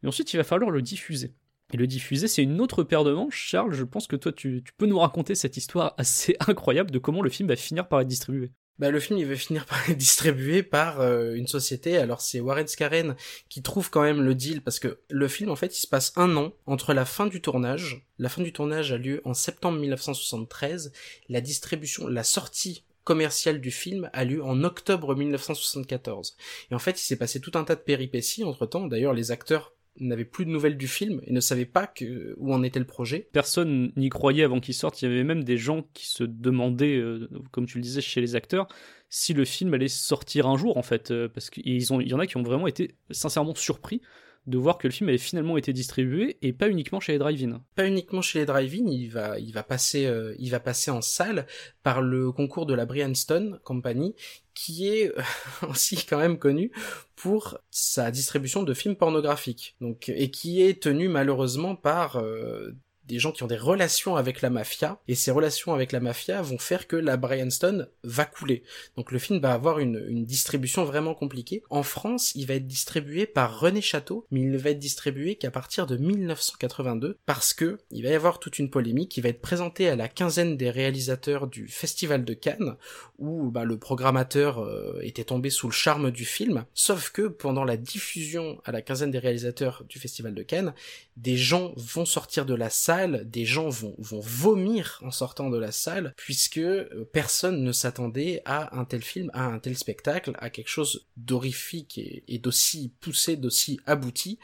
Speaker 2: Et ensuite, il va falloir le diffuser. Et le diffuser, c'est une autre paire de manches. Charles, je pense que toi, tu, tu peux nous raconter cette histoire assez incroyable de comment le film va finir par être distribué.
Speaker 3: Bah, le film, il va finir par être distribué par euh, une société. Alors, c'est Warren Scaren qui trouve quand même le deal parce que le film, en fait, il se passe un an entre la fin du tournage. La fin du tournage a lieu en septembre 1973. La distribution, la sortie commerciale du film a lieu en octobre 1974. Et en fait, il s'est passé tout un tas de péripéties entre temps. D'ailleurs, les acteurs n'avait plus de nouvelles du film et ne savait pas où en était le projet.
Speaker 2: Personne n'y croyait avant qu'il sorte. Il y avait même des gens qui se demandaient, euh, comme tu le disais chez les acteurs, si le film allait sortir un jour en fait, euh, parce qu'il y en a qui ont vraiment été sincèrement surpris de voir que le film avait finalement été distribué et pas uniquement chez les drive-in.
Speaker 3: Pas uniquement chez les drive-in, il va, il va passer, euh, il va passer en salle par le concours de la Brianstone Company, qui est aussi quand même connu pour sa distribution de films pornographiques. Donc, et qui est tenu malheureusement par euh, des gens qui ont des relations avec la mafia, et ces relations avec la mafia vont faire que la Bryanstone va couler. Donc le film va avoir une, une, distribution vraiment compliquée. En France, il va être distribué par René Château, mais il ne va être distribué qu'à partir de 1982, parce que il va y avoir toute une polémique qui va être présentée à la quinzaine des réalisateurs du Festival de Cannes, où bah, le programmateur euh, était tombé sous le charme du film, sauf que pendant la diffusion à la quinzaine des réalisateurs du Festival de Cannes, des gens vont sortir de la salle des gens vont, vomir en sortant de la salle, puisque euh, personne ne s'attendait à un tel film, à un tel spectacle, à quelque chose d'horrifique et, d'aussi poussé, d'aussi abouti,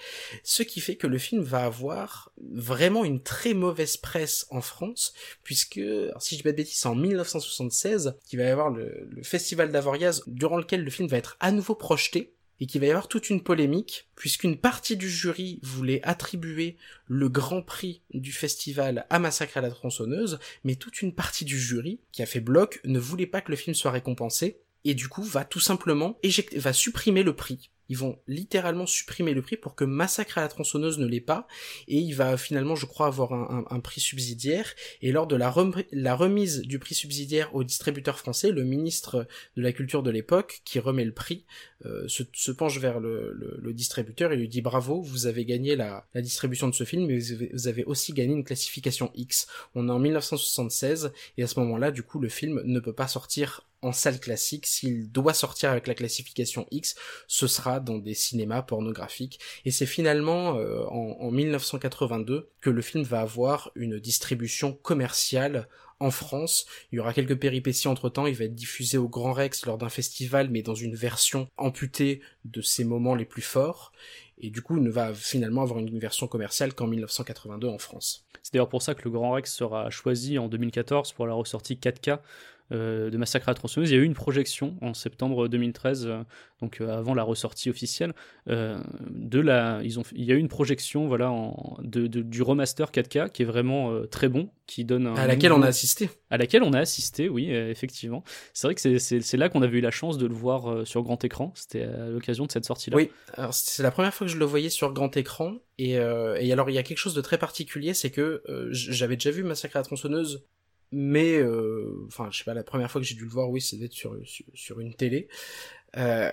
Speaker 3: ce qui fait que le film va avoir vraiment une très mauvaise presse en France, puisque, si je dis pas de bêtises, c'est en 1976 qu'il va y avoir le, le festival d'Avoriaz, durant lequel le film va être à nouveau projeté, et qu'il va y avoir toute une polémique, puisqu'une partie du jury voulait attribuer le grand prix du festival à Massacre à la tronçonneuse, mais toute une partie du jury, qui a fait bloc, ne voulait pas que le film soit récompensé, et du coup va tout simplement éjecter, va supprimer le prix. Ils vont littéralement supprimer le prix pour que Massacre à la tronçonneuse ne l'ait pas, et il va finalement, je crois, avoir un, prix subsidiaire. Et lors de la, la, remise du prix subsidiaire au distributeur français, le ministre de la Culture de l'époque, qui remet le prix, euh, se, penche vers le, le, distributeur et lui dit bravo, vous avez gagné la, la distribution de ce film, mais vous avez, vous avez, aussi gagné une classification X. On est en 1976, et à ce moment-là, du coup, le film ne peut pas sortir en salle classique, s'il doit sortir avec la classification X, ce sera dans des cinémas pornographiques. Et c'est finalement euh, en, en 1982 que le film va avoir une distribution commerciale en France. Il y aura quelques péripéties entre temps. Il va être diffusé au Grand Rex lors d'un festival, mais dans une version amputée de ses moments les plus forts. Et du coup, il ne va finalement avoir une version commerciale qu'en 1982 en France.
Speaker 2: C'est d'ailleurs pour ça que le Grand Rex sera choisi en 2014 pour la ressortie 4K euh, de Massacre à la tronçonneuse. Il y a eu une projection en septembre 2013, euh, donc euh, avant la ressortie officielle, de la. Ils ont, il y a eu une projection, voilà, en, de, du remaster 4K qui est vraiment très bon, qui donne.
Speaker 3: à laquelle on a assisté.
Speaker 2: À laquelle on a assisté, oui, effectivement. C'est vrai que c'est là qu'on avait eu la chance de le voir sur grand écran. C'était à l'occasion de cette sortie-là.
Speaker 3: Oui, c'est la première fois que je le voyais sur grand écran. Et, et alors il y a quelque chose de très particulier, c'est que j'avais déjà vu Massacre à la tronçonneuse mais euh, enfin je sais pas la première fois que j'ai dû le voir oui c'est d'être sur, sur, une télé euh,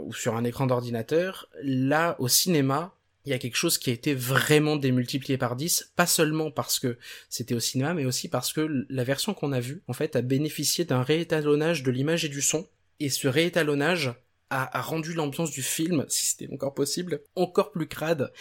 Speaker 3: ou sur un écran d'ordinateur là au cinéma il y a quelque chose qui a été vraiment démultiplié par 10, pas seulement parce que c'était au cinéma, mais aussi parce que la version qu'on a vue, en fait, a bénéficié d'un réétalonnage de l'image et du son, et ce réétalonnage a rendu l'ambiance du film, si c'était encore possible, encore plus crade.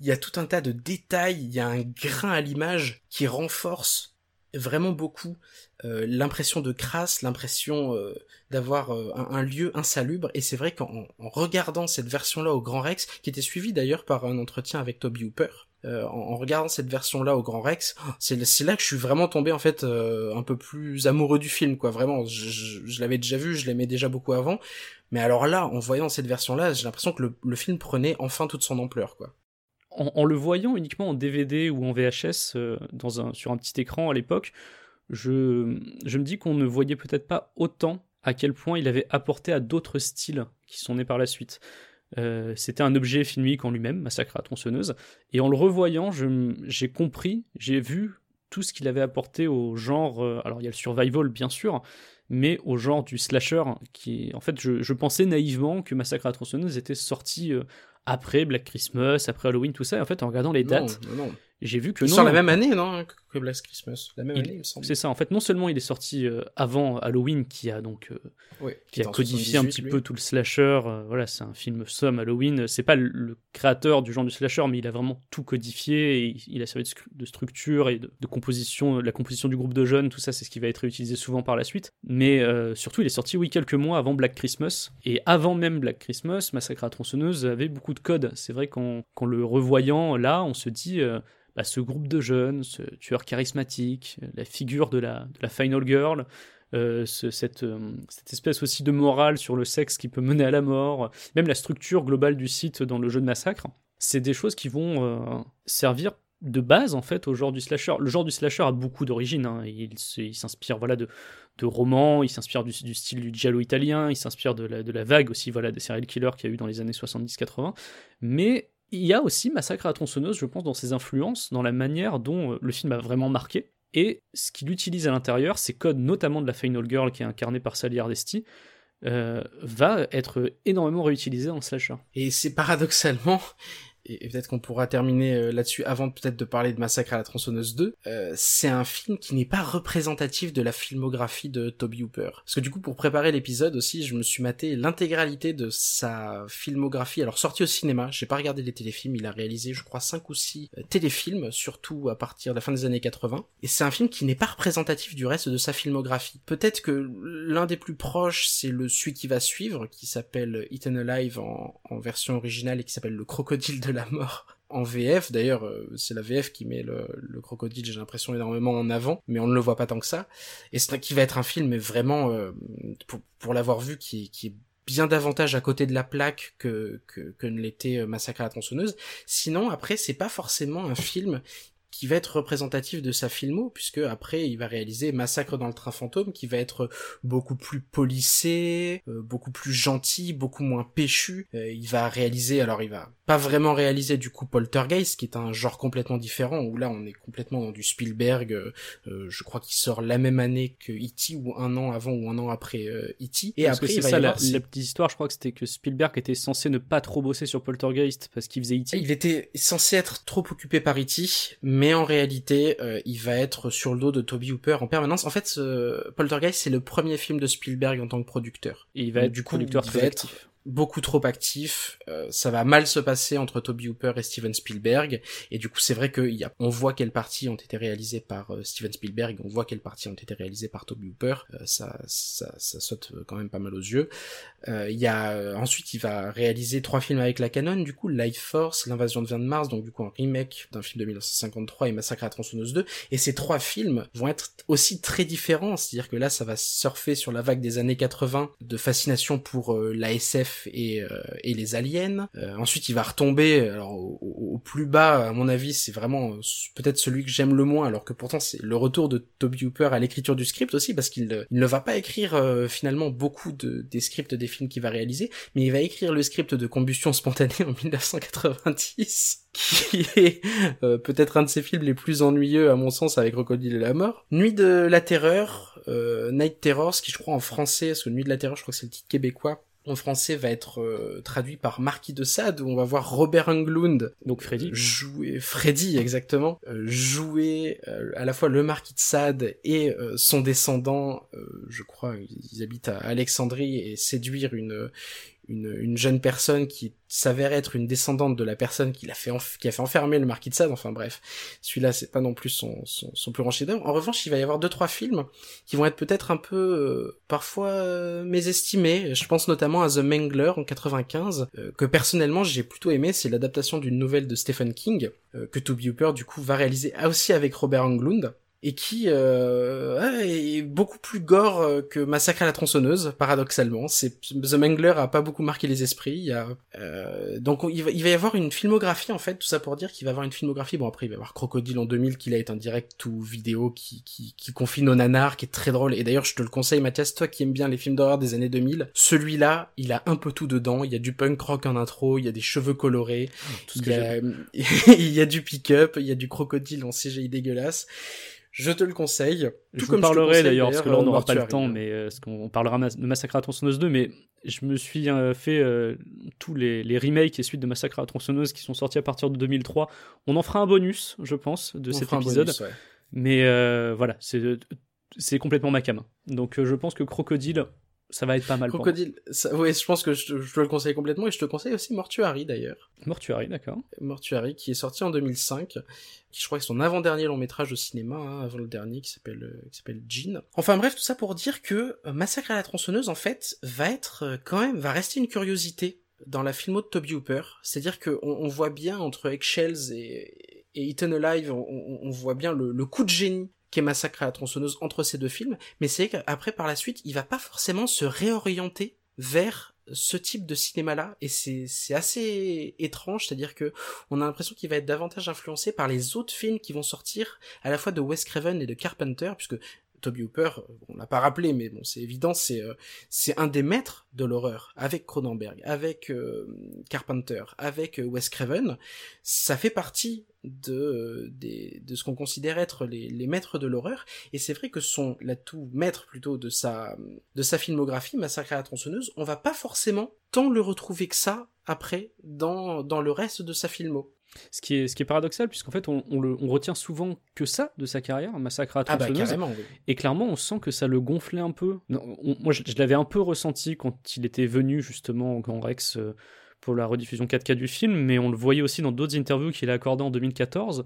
Speaker 3: Il y a tout un tas de détails, il y a un grain à l'image qui renforce vraiment beaucoup euh, l'impression de crasse, l'impression euh, d'avoir euh, un, lieu insalubre. Et c'est vrai qu'en regardant cette version-là au Grand Rex, qui était suivie d'ailleurs par un entretien avec Toby Hooper, en, regardant cette version-là au Grand Rex, c'est là que je suis vraiment tombé en fait un peu plus amoureux du film, quoi. Vraiment, je, je, l'avais déjà vu, je l'aimais déjà beaucoup avant, mais alors là, en voyant cette version-là, j'ai l'impression que le, le film prenait enfin toute son ampleur, quoi
Speaker 2: en, le voyant uniquement en DVD ou en VHS euh, sur un petit écran à l'époque, je, me dis qu'on ne voyait peut-être pas autant à quel point il avait apporté à d'autres styles qui sont nés par la suite. Euh, c'était un objet filmique en lui-même, Massacre à tronçonneuse, et en le revoyant, j'ai compris, j'ai vu tout ce qu'il avait apporté au genre. Euh, alors il y a le survival bien sûr, mais au genre du slasher, en fait je, je pensais naïvement que Massacre à la tronçonneuse était sorti après Black Christmas, après Halloween, tout ça. en fait, en regardant les dates, j'ai vu que
Speaker 3: non. Sur la même année, non? Que Black Christmas, la même
Speaker 2: Il-
Speaker 3: année, il me semble.
Speaker 2: C'est ça, en fait, non seulement il est sorti euh, avant Halloween, qui a donc euh, qui a codifié un
Speaker 3: 78,
Speaker 2: petit
Speaker 3: lui.
Speaker 2: peu tout le slasher. euh, voilà, c'est un film somme Halloween. C'est pas le, le créateur du genre du slasher, mais il a vraiment tout codifié. Et il- a servi de, structure et de, de composition, la composition du groupe de jeunes. Tout ça, c'est ce qui va être réutilisé souvent par la suite. Mais euh, surtout, il est sorti oui quelques mois avant Black Christmas. Et avant même Black Christmas, Massacre à tronçonneuse avait beaucoup de codes. C'est vrai qu'en qu'en le revoyant là, on se dit. euh, bah, ce groupe de jeunes, ce tueur charismatique, la figure de la, final girl, euh, euh, cette espèce aussi de morale sur le sexe qui peut mener à la mort, même la structure globale du site dans le jeu de massacre, c'est des choses qui vont euh, servir de base en fait au genre du slasher. Le genre du slasher a beaucoup d'origines. hein. Il, s'inspire voilà de, romans, il s'inspire du, du style du giallo italien, il s'inspire de la, de la vague aussi voilà des serial killers qu'il y a eu dans les années 70-80. Mais il y a aussi Massacre à tronçonneuse, je pense, dans ses influences, dans la manière dont euh, le film a vraiment marqué. Et ce qu'il utilise à l'intérieur, ces codes, notamment de la Final Girl qui est incarnée par Sally Hardesty, euh, va être énormément réutilisé en slasher.
Speaker 3: Et c'est paradoxalement, et peut-être qu'on pourra terminer euh, là-dessus avant peut-être de parler de Massacre à la tronçonneuse 2, euh, c'est un film qui n'est pas représentatif de la filmographie de Toby Hooper. Parce que du coup, pour préparer l'épisode aussi, je me suis maté l'intégralité de sa filmographie. Alors sorti au cinéma, j'ai pas regardé les téléfilms, il a réalisé je crois 5 ou 6 téléfilms, surtout à partir de la fin des années 80. Et c'est un film qui n'est pas représentatif du reste de sa filmographie. Peut-être que l'un des plus proches, c'est le celui qui va suivre, qui s'appelle Eaten Alive en, en version originale et qui s'appelle Le Crocodile de la Mort en VF. D'ailleurs, euh, c'est la VF qui met le, le crocodile, j'ai l'impression, énormément en avant, mais on ne le voit pas tant que ça. Et c'est qui va être un film, vraiment, euh, pour, l'avoir vu, qui est bien davantage à côté de la plaque que, que, que ne l'était euh, Massacre à la tronçonneuse. Sinon, après, c'est pas forcément un film qui va être représentatif de sa filmo, puisque après il va réaliser Massacre dans le train fantôme, qui va être beaucoup plus polissé, euh, beaucoup plus gentil, beaucoup moins péchu. Euh, il va réaliser, alors il va pas vraiment réaliser du coup Poltergeist, qui est un genre complètement différent, où là on est complètement dans du Spielberg, euh, euh, je crois qu'il sort la même année que E.T., ou un an avant ou un an après euh, E.T. Et
Speaker 2: Parce
Speaker 3: après
Speaker 2: c'est
Speaker 3: il va y
Speaker 2: ça, la,
Speaker 3: avoir...
Speaker 2: la petite histoire, je crois que c'était que Spielberg était censé ne pas trop bosser sur Poltergeist parce qu'il faisait E.T.
Speaker 3: Il était censé être trop occupé par E.T., mais en réalité, euh, il va être sur le dos de Toby Hooper en permanence. En fait, ce Poltergeist, c'est le premier film de Spielberg en tant que producteur.
Speaker 2: Et il va être
Speaker 3: du coup,
Speaker 2: producteur
Speaker 3: il
Speaker 2: très
Speaker 3: va être-
Speaker 2: actif.
Speaker 3: Beaucoup trop actif, euh, ça va mal se passer entre Toby Hooper et Steven Spielberg, et du coup c'est vrai qu'il y a, on voit quelles parties ont été réalisées par euh, Steven Spielberg, on voit quelles parties ont été réalisées par Toby Hooper, euh, ça, ça, ça saute quand même pas mal aux yeux. Euh, il y a euh, ensuite il va réaliser trois films avec la Canon, du coup Life Force, L'invasion de Vin de Mars, donc du coup un remake d'un film de 1953 et Massacre à tronçonneuse 2, et ces trois films vont être aussi très différents, c'est-à-dire que là ça va surfer sur la vague des années 80 de fascination pour la SF et, euh, et les aliens. Euh, ensuite il va retomber alors au, plus bas à mon avis c'est vraiment euh, peut-être celui que j'aime le moins alors que pourtant c'est le retour de Toby Hooper à l'écriture du script aussi parce qu'il il ne va pas écrire finalement beaucoup de, des scripts des films qu'il va réaliser mais il va écrire le script de Combustion spontanée en 1990 qui est euh, peut-être un de ses films les plus ennuyeux à mon sens avec Crocodile et la mort. Nuit de la terreur, euh, Night Terror, ce qui je crois en français, parce que Nuit de la terreur je crois que c'est le titre québécois, en français va être euh, traduit par Marquis de Sade où on va voir Robert Englund
Speaker 2: Donc Freddy.
Speaker 3: euh, jouer Freddy exactement euh, jouer euh, à la fois le Marquis de Sade et son descendant je crois ils habitent à Alexandrie et séduire une une, une jeune personne qui s'avère être une descendante de la personne qui l'a fait qui a fait enfermer le marquis de Sade enfin bref. Celui-là c'est pas non plus son plus grand chef-d'œuvre. En revanche il va y avoir deux trois films qui vont être peut-être un peu euh, parfois euh, mésestimés. Je pense notamment à The Mangler en 95 euh, que personnellement j'ai plutôt aimé. C'est l'adaptation d'une nouvelle de Stephen King euh, que Toby Hooper du coup va réaliser aussi avec Robert Englund et qui euh, est beaucoup plus gore euh, que Massacre à la tronçonneuse, paradoxalement. C'est The Mangler a pas beaucoup marqué les esprits. Il y a euh, donc on- il va, il va y avoir une filmographie en fait, tout ça pour dire qu'il va y avoir une filmographie. Bon après il va y avoir Crocodile en 2000 qui là est un direct ou vidéo qui qui qui confine au nanar, qui est très drôle. Et d'ailleurs je te le conseille Mathias, toi qui aimes bien les films d'horreur des années 2000, celui-là il a un peu tout dedans. Il y a du punk rock en intro, il y a des cheveux colorés,
Speaker 2: Tout ce
Speaker 3: il y, a, il y a du pick-up, il y a du crocodile en CGI dégueulasse. Je te le conseille.
Speaker 2: Je
Speaker 3: Tout
Speaker 2: vous
Speaker 3: comme je te
Speaker 2: parlerai d'ailleurs, parce que là on n'aura pas le temps, mais euh, parce qu'on on parlera de Massacre à la tronçonneuse 2, mais je me suis euh, fait euh, tous les, les remakes et suites de Massacre à la tronçonneuse qui sont sortis à partir de 2003. On en fera un bonus, je pense, de
Speaker 3: On
Speaker 2: cet épisode.
Speaker 3: bonus, ouais.
Speaker 2: Mais euh, voilà, c'est complètement ma cam. Donc je pense que Crocodile, ça va être pas mal.
Speaker 3: Crocodile, ça, ouais, je pense que je, te- je te le conseille complètement et je te conseille aussi Mortuary d'ailleurs.
Speaker 2: Mortuary, d'accord.
Speaker 3: Mortuary qui est sorti en 2005, qui je crois est son avant-dernier long métrage au cinéma, hein, avant le dernier qui s'appelle euh, qui s'appelle Jean. Enfin bref, tout ça pour dire que euh, Massacre à la tronçonneuse en fait va être euh, quand même va rester une curiosité dans la filmo de Toby Hooper. C'est-à-dire que on, voit bien entre Eggshells et, et Eaten Alive, on, on- on voit bien le, le coup de génie qu'est Massacre à la tronçonneuse entre ces deux films, mais c'est qu'après par la suite, il va pas forcément se réorienter vers ce type de cinéma-là, et c'est c'est assez étrange, c'est-à-dire que on a l'impression qu'il va être davantage influencé par les autres films qui vont sortir, à la fois de Wes Craven et de Carpenter, puisque Toby Hooper, euh, on l'a pas rappelé, mais bon, c'est évident, c'est euh, c'est un des maîtres de l'horreur, avec Cronenberg, avec euh, Carpenter, avec Wes Craven. Ça fait partie de ce qu'on considère être les, les maîtres de l'horreur, et c'est vrai que son l'atout maître plutôt de sa de sa filmographie, Massacre à la tronçonneuse, on va pas forcément tant le retrouver que ça après dans dans le reste de sa filmo.
Speaker 2: Ce qui est, ce qui est paradoxal, puisqu'en fait, on, on le, on retient souvent que ça de sa carrière, Massacre à
Speaker 3: Ah bah oui.
Speaker 2: Et clairement, on sent que ça le gonflait un peu. Non, on- moi, je, je l'avais un peu ressenti quand il était venu justement au Grand Rex euh, pour la rediffusion 4K du film, mais on le voyait aussi dans d'autres interviews qu'il a accordées en 2014.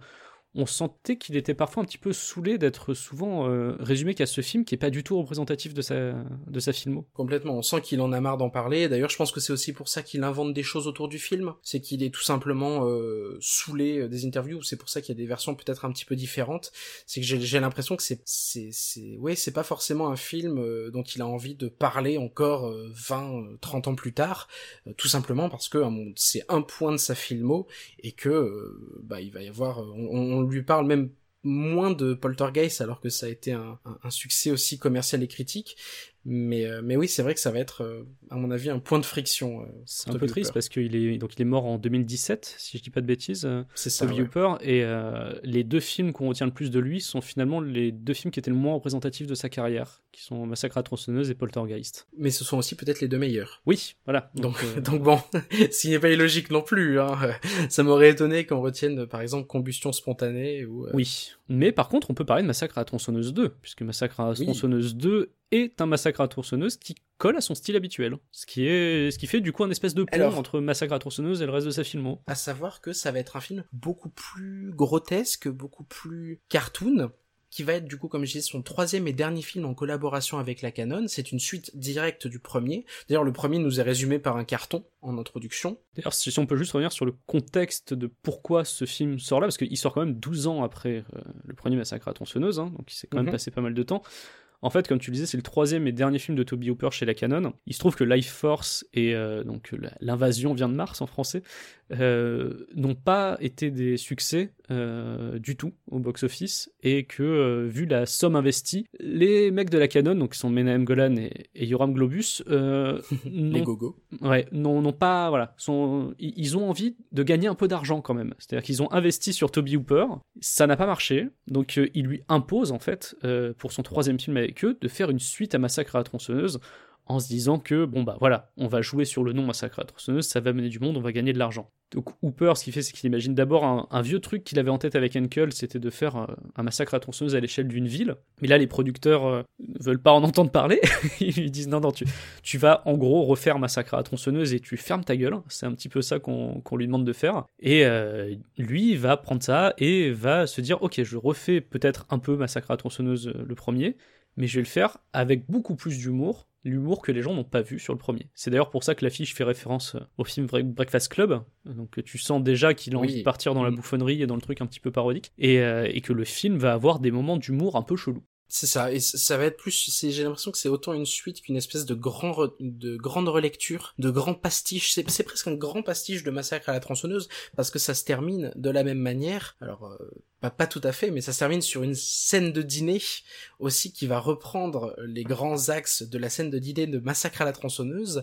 Speaker 2: On sentait qu'il était parfois un petit peu saoulé d'être souvent euh, résumé qu'à ce film qui est pas du tout représentatif de sa, de sa filmo.
Speaker 3: Complètement, on sent qu'il en a marre d'en parler. D'ailleurs, je pense que c'est aussi pour ça qu'il invente des choses autour du film. C'est qu'il est tout simplement euh, saoulé euh, des interviews. C'est pour ça qu'il y a des versions peut-être un petit peu différentes. C'est que j'ai l'impression que c'est, c'est, c'est, ouais, c'est pas forcément un film euh, dont il a envie de parler encore euh, 20, euh, 30 ans plus tard. tout simplement parce que c'est un point de sa filmo et que, bah, il va y avoir, on, on lui parle même moins de Poltergeist alors que ça a été un succès aussi commercial et critique. Mais, euh, mais oui, c'est vrai que ça va être, euh, à mon avis, un point de friction. euh,
Speaker 2: C'est un peu triste parce qu'il est, donc il est mort en 2017, si je dis pas de bêtises.
Speaker 3: C'est ça.
Speaker 2: Toby
Speaker 3: ouais.
Speaker 2: Hooper et les deux films qu'on retient le plus de lui sont finalement les deux films qui étaient le moins représentatifs de sa carrière, qui sont Massacre à tronçonneuse et Poltergeist.
Speaker 3: Mais ce sont aussi peut-être les deux meilleurs.
Speaker 2: Oui, voilà.
Speaker 3: Donc, donc bon, ce qui n'est pas illogique non plus. Hein. Ça m'aurait étonné qu'on retienne, par exemple, combustion spontanée ou.
Speaker 2: oui. Mais par contre, on peut parler de Massacre à la tronçonneuse 2, puisque Massacre à la
Speaker 3: Oui.
Speaker 2: tronçonneuse 2 est un massacre à la tronçonneuse qui colle à son style habituel. Ce qui, est, ce qui fait du coup un espèce de pont
Speaker 3: Alors-
Speaker 2: entre Massacre à la tronçonneuse et le reste de sa filmo.
Speaker 3: À savoir que ça va être un film beaucoup plus grotesque, beaucoup plus cartoon, qui va être du coup, comme je disais, son troisième et dernier film en collaboration avec la Canon. C'est une suite directe du premier. D'ailleurs, le premier nous est résumé par un carton en introduction.
Speaker 2: D'ailleurs, si on peut juste revenir sur le contexte de pourquoi ce film sort là, parce qu'il sort quand même 12 ans après euh, le premier Massacre à tronçonneuse, hein, donc il s'est quand même
Speaker 3: Mhm.
Speaker 2: passé pas mal de temps. En fait, comme tu le disais, c'est le troisième et dernier film de Toby Hooper chez la Canon. Il se trouve que Life Force et euh, donc l'invasion vient de Mars en français euh, n'ont pas été des succès euh, du tout au box-office et que euh, vu la somme investie, les mecs de la Canon, donc qui sont Menahem Golan et, et Yoram Globus, euh,
Speaker 3: Les gogos.
Speaker 2: Ouais, non, non pas, voilà, sont, ils ont envie de gagner un peu d'argent quand même. C'est-à-dire qu'ils ont investi sur Toby Hooper, ça n'a pas marché, donc ils lui imposent en fait, pour son troisième film avec eux, de faire une suite à Massacre à la tronçonneuse, en se disant que bon bah voilà, on va jouer sur le nom Massacre à tronçonneuse, ça va mener du monde, on va gagner de l'argent. Donc Hooper, ce qu'il fait, c'est qu'il imagine d'abord un, vieux truc qu'il avait en tête avec Henkel, c'était de faire euh, un massacre à tronçonneuse à l'échelle d'une ville. Mais là, les producteurs euh, ne veulent pas en entendre parler. Ils lui disent non, non, tu, tu vas en gros refaire Massacre à tronçonneuse et tu fermes ta gueule. C'est un petit peu ça qu'on lui demande de faire. Et euh, lui va prendre ça et va se dire ok, je refais peut-être un peu Massacre à tronçonneuse le premier, mais je vais le faire avec beaucoup plus d'humour. L'humour que les gens n'ont pas vu sur le premier. C'est d'ailleurs pour ça que l'affiche fait référence euh, au film Bre- Breakfast Club. Donc euh, tu sens déjà qu'il a
Speaker 3: Oui.
Speaker 2: envie de partir dans la
Speaker 3: Mm.
Speaker 2: bouffonnerie et dans le truc un petit peu parodique. Et, euh, et que le film va avoir des moments d'humour un peu chelou.
Speaker 3: C'est ça, et ça va être plus, c'est- j'ai l'impression que c'est autant une suite qu'une espèce de grand, re- de grande relecture, de grand pastiche. C'est, c'est presque un grand pastiche de Massacre à la tronçonneuse, parce que ça se termine de la même manière. Alors, euh, pas, pas tout à fait, mais ça se termine sur une scène de dîner aussi qui va reprendre les grands axes de la scène de dîner de Massacre à la tronçonneuse,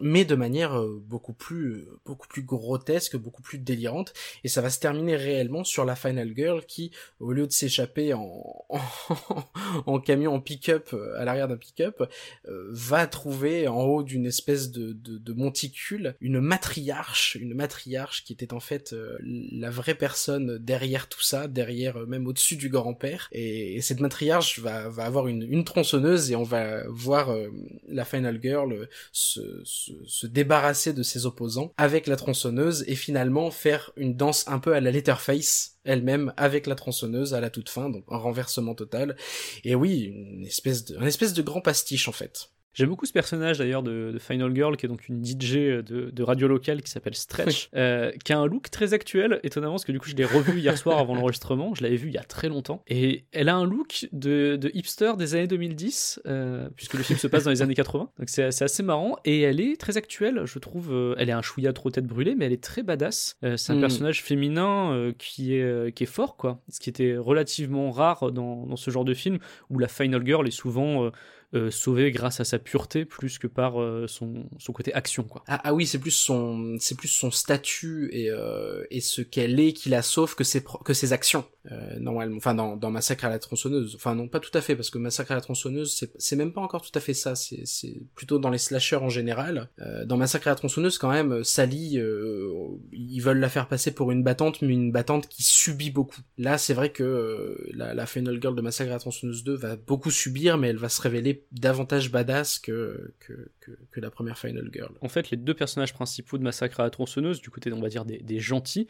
Speaker 3: mais de manière euh, beaucoup plus, euh, beaucoup plus grotesque, beaucoup plus délirante. Et ça va se terminer réellement sur la Final Girl qui, au lieu de s'échapper en, camion, en pick-up, euh, à l'arrière d'un pick-up, va trouver en haut d'une espèce de, de, monticule une matriarche, une matriarche qui était en fait la vraie personne derrière tout ça, derrière, euh, même au-dessus du grand-père. Et, et cette matriarche va, avoir une, tronçonneuse et on va voir euh, la Final Girl euh, se, se, se débarrasser de ses opposants avec la tronçonneuse et finalement faire une danse un peu à la Letterface elle-même avec la tronçonneuse à la toute fin, donc un renversement total. Et oui, une espèce espèce de grand pastiche en fait.
Speaker 2: J'aime beaucoup ce personnage d'ailleurs de, de Final Girl, qui est donc une DJ de, de radio locale qui s'appelle Stretch, euh, qui a un look très actuel, étonnamment, parce que du coup je l'ai revu hier soir avant l'enregistrement, je l'avais vu il y a très longtemps, et elle a un look de, de hipster des années 2010, euh, puisque le film se passe dans les années 80, donc c'est assez marrant, et elle est très actuelle, je trouve, euh, elle est un chouïa trop tête brûlée, mais elle est très badass, Euh, c'est un
Speaker 3: Mm.
Speaker 2: personnage féminin euh, qui, est, euh, qui est fort, quoi, ce qui était relativement rare dans, dans ce genre de film, où la Final Girl est souvent... euh, sauvée grâce à sa pureté plus que par euh, son, son côté action quoi.
Speaker 3: Ah, ah oui, c'est plus son, c'est plus son statut et, euh, et ce qu'elle est qui la sauve que ses, que ses actions. Euh, normalement, enfin dans, dans Massacre à la tronçonneuse. Enfin non, pas tout à fait parce que Massacre à la tronçonneuse, c'est, même pas encore tout à fait ça. C'est, plutôt dans les slashers en général. Euh, dans Massacre à la tronçonneuse, quand même, Sally, euh, ils veulent la faire passer pour une battante, mais une battante qui subit beaucoup. Là, c'est vrai que euh, la, la Final Girl de Massacre à la tronçonneuse 2 va beaucoup subir, mais elle va se révéler davantage badass que, que, que, que la première Final Girl.
Speaker 2: En fait, les deux personnages principaux de Massacre à la tronçonneuse, du côté, on va dire, des, des gentils,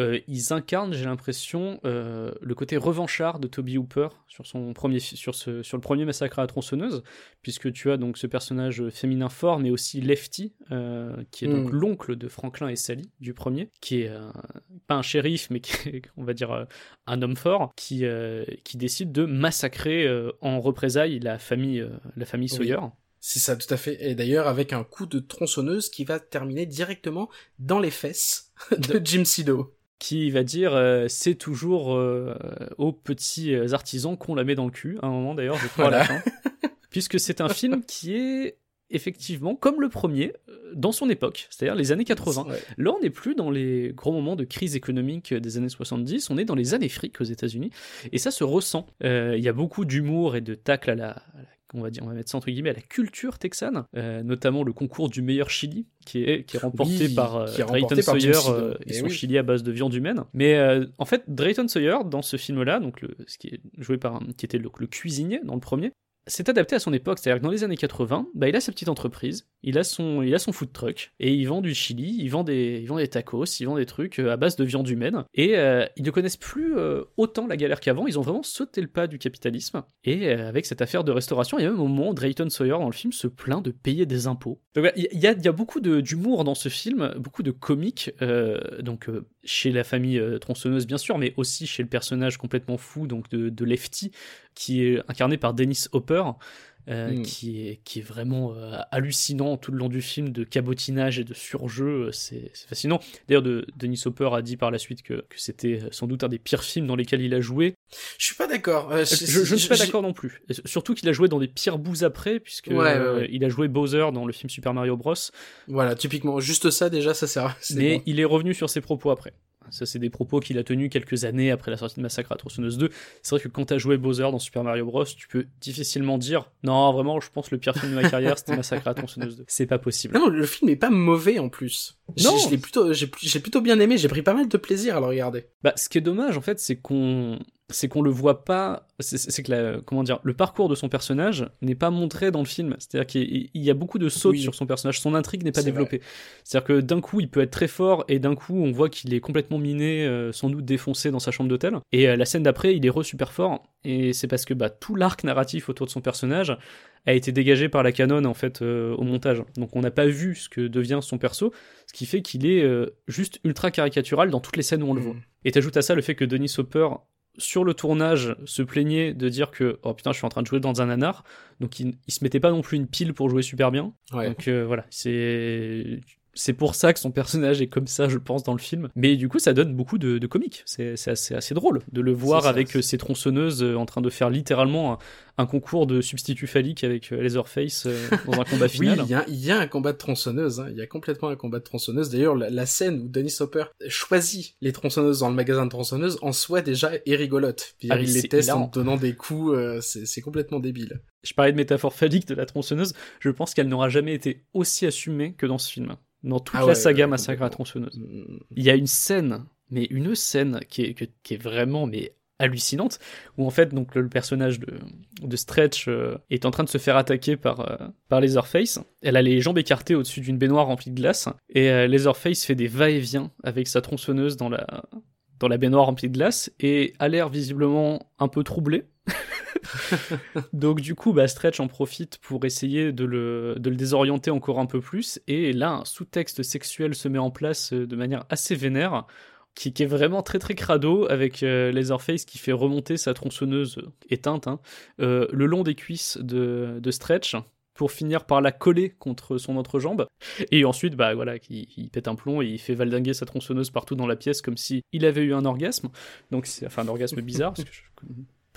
Speaker 2: euh, ils incarnent, j'ai l'impression, euh, le côté revanchard de Toby Hooper sur, son premier, sur, ce, sur le premier Massacre à la tronçonneuse, puisque tu as donc ce personnage féminin fort, mais aussi Lefty, euh, qui est donc
Speaker 3: Mm.
Speaker 2: l'oncle de Franklin et Sally, du premier, qui est pas un shérif, mais qui est, on va dire, un homme fort, qui, qui décide de massacrer en représailles la famille, la famille
Speaker 3: Oui.
Speaker 2: Sawyer.
Speaker 3: C'est ça, tout à fait. Et d'ailleurs, avec un coup de tronçonneuse qui va terminer directement dans les fesses de Jim Sido.
Speaker 2: Qui va dire euh, c'est toujours euh, aux petits euh, artisans qu'on la met dans le cul, à un moment d'ailleurs, je crois à la fin. Puisque c'est un film qui est effectivement, comme le premier, euh, dans son époque, c'est-à-dire les années 80.
Speaker 3: Ouais.
Speaker 2: Là, on n'est plus dans les gros moments de crise économique des années 70, on est dans les années fric aux États-Unis, et ça se ressent. Euh, Il y a beaucoup d'humour et de tacle à la, à la- on va dire, on va mettre ça entre guillemets, à la culture texane, euh, notamment le concours du meilleur chili, qui est, qui est remporté
Speaker 3: Oui,
Speaker 2: par euh, Drayton Sawyer euh, et
Speaker 3: Eh
Speaker 2: son
Speaker 3: oui.
Speaker 2: chili à base de viande humaine. Mais en fait, Drayton Sawyer, dans ce film-là, donc le, ce qui est joué par un, qui était le, le cuisinier dans le premier, c'est adapté à son époque, c'est-à-dire que dans les années 80, bah, il a sa petite entreprise, il a son, il a son food truck, et il vend du chili, il vend des, il vend des tacos, il vend des trucs euh, à base de viande humaine, et euh, ils ne connaissent plus euh, autant la galère qu'avant, ils ont vraiment sauté le pas du capitalisme, et avec cette affaire de restauration, il y a même un moment où Drayton Sawyer dans le film se plaint de payer des impôts. Donc il y, a, il y a beaucoup d'humour dans ce film, beaucoup de comiques, euh, donc chez la famille euh, tronçonneuse bien sûr, mais aussi chez le personnage complètement fou donc de, de Lefty, qui est incarné par Dennis Hopper, euh,
Speaker 3: Mm.
Speaker 2: qui, est, qui est vraiment euh, hallucinant tout le long du film de cabotinage et de surjeu, euh, c'est fascinant. D'ailleurs, de, Dennis Hopper a dit par la suite que, que c'était sans doute un des pires films dans lesquels il a joué.
Speaker 3: Je suis pas d'accord. Euh,
Speaker 2: Je, je ne suis pas d'accord non plus. Et surtout qu'il a joué dans des pires bouts après, puisque
Speaker 3: Ouais, ouais, ouais.
Speaker 2: il a joué Bowser dans le film Super Mario Bros.
Speaker 3: Voilà, typiquement, juste ça déjà, ça sert.
Speaker 2: Mais
Speaker 3: bon.
Speaker 2: il est revenu sur ses propos après. Ça, c'est des propos qu'il a tenus quelques années après la sortie de Massacre à la tronçonneuse 2. C'est vrai que quand t'as joué Bowser dans Super Mario Bros, tu peux difficilement dire Non, vraiment, je pense que le pire film de ma carrière, c'était Massacre à la tronçonneuse 2. C'est pas possible.
Speaker 3: Non, le film est pas mauvais en plus.
Speaker 2: Non.
Speaker 3: plutôt, j'ai j'ai plutôt bien aimé. J'ai pris pas mal de plaisir à le regarder.
Speaker 2: Bah, ce qui est dommage, en fait, c'est qu'on c'est qu'on le voit pas. C'est que la, comment dire, le parcours de son personnage n'est pas montré dans le film. C'est-à-dire qu'il il y a beaucoup de sautes
Speaker 3: Oui.
Speaker 2: sur son personnage. Son intrigue n'est pas
Speaker 3: C'est
Speaker 2: développée. C'est-à-dire que d'un coup, il peut être très fort et d'un coup, on voit qu'il est complètement miné, euh, sans doute défoncé dans sa chambre d'hôtel. Et euh, la scène d'après, il est re super fort. Et c'est parce que bah, tout l'arc narratif autour de son personnage a été dégagé par la canon en fait euh, au montage. Donc on n'a pas vu ce que devient son perso, ce qui fait qu'il est euh, juste ultra caricatural dans toutes les scènes où on le
Speaker 3: Mm.
Speaker 2: voit. Et t'ajoutes à ça le fait que Denis Hopper, sur le tournage, se plaignait de dire que oh putain, je suis en train de jouer dans un nanar. Donc il, il se mettait pas non plus une pile pour jouer super bien.
Speaker 3: Ouais.
Speaker 2: Donc euh, voilà, c'est. C'est pour ça que son personnage est comme ça, je pense, dans le film. Mais du coup, ça donne beaucoup de, de comiques. C'est assez, assez drôle de le voir
Speaker 3: ça.
Speaker 2: avec euh, ses tronçonneuses euh, en train de faire littéralement un, un concours de substitut phallique avec euh, Leatherface dans un combat
Speaker 3: Oui,
Speaker 2: final.
Speaker 3: il y a, il y a un combat de tronçonneuse. hein. Il y a complètement un combat de tronçonneuse. D'ailleurs, la, la scène où Dennis Hopper choisit les tronçonneuses dans le magasin de tronçonneuses en soi déjà est rigolote. Puis
Speaker 2: Ah,
Speaker 3: il les teste
Speaker 2: hilarant.
Speaker 3: en donnant des coups. euh, c'est complètement débile.
Speaker 2: Je parlais de métaphore phallique de la tronçonneuse. Je pense qu'elle n'aura jamais été aussi assumée que dans ce film. Dans toute
Speaker 3: Ah
Speaker 2: la
Speaker 3: ouais,
Speaker 2: saga
Speaker 3: ouais,
Speaker 2: Massacre à la
Speaker 3: complètement.
Speaker 2: tronçonneuse.
Speaker 3: Mm.
Speaker 2: Il y a une scène mais une scène qui est, que- qui est vraiment mais hallucinante, où en fait donc le, le personnage de, de Stretch euh, est en train de se faire attaquer par, euh, par Leatherface. Elle a les jambes écartées au-dessus d'une baignoire remplie de glace, et euh, Leatherface fait des va-et-vient avec sa tronçonneuse dans la, dans la baignoire remplie de glace, et a l'air visiblement un peu troublé. Donc du coup, bah, Stretch en profite pour essayer de le, de le désorienter encore un peu plus, et là, un sous-texte sexuel se met en place euh, de manière assez vénère, qui, est vraiment très très crado, avec euh, Leatherface qui fait remonter sa tronçonneuse éteinte hein, euh, le long des cuisses de, de Stretch, pour finir par la coller contre son entrejambe, et ensuite, bah voilà, il, pète un plomb et il fait valdinguer sa tronçonneuse partout dans la pièce comme si il avait eu un orgasme, donc c'est enfin un orgasme bizarre,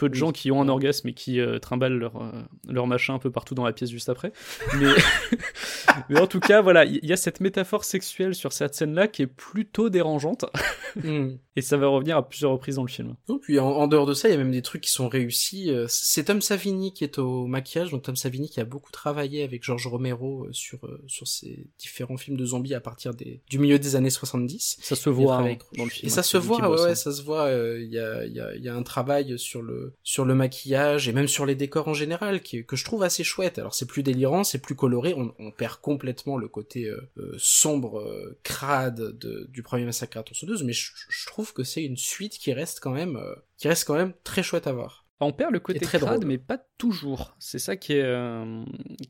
Speaker 2: peu de gens qui ont un orgasme et qui euh, trimballent leur, euh, leur machin un peu partout dans la pièce juste après. Mais, mais en tout cas, voilà, il y a cette métaphore sexuelle sur cette scène-là qui est plutôt dérangeante,
Speaker 3: Hmm.
Speaker 2: et ça va revenir à plusieurs reprises dans le film.
Speaker 3: Non, puis en, en dehors de ça, il y a même des trucs qui sont réussis. Euh, C'est Tom Savini qui est au maquillage, donc Tom Savini qui a beaucoup travaillé avec George Romero euh, sur sur ses différents films de zombies à partir des du milieu des années 70.
Speaker 2: Ça se voit hein, dans le film.
Speaker 3: Et ça
Speaker 2: hein,
Speaker 3: se
Speaker 2: c'est lui qui
Speaker 3: voit, ouais,
Speaker 2: hein.
Speaker 3: ça se voit. euh, Il y, a, y, a, y a un travail sur le sur le maquillage et même sur les décors en général que je trouve assez chouette. Alors c'est plus délirant, c'est plus coloré. On, perd complètement le côté euh, euh, sombre, euh, crade de, du premier massacre à tronçonneuse, mais je, je trouve que c'est une suite qui reste quand même qui reste quand même très chouette à voir.
Speaker 2: On perd le côté
Speaker 3: très
Speaker 2: crade,
Speaker 3: drôle.
Speaker 2: mais pas toujours. C'est ça qui est euh,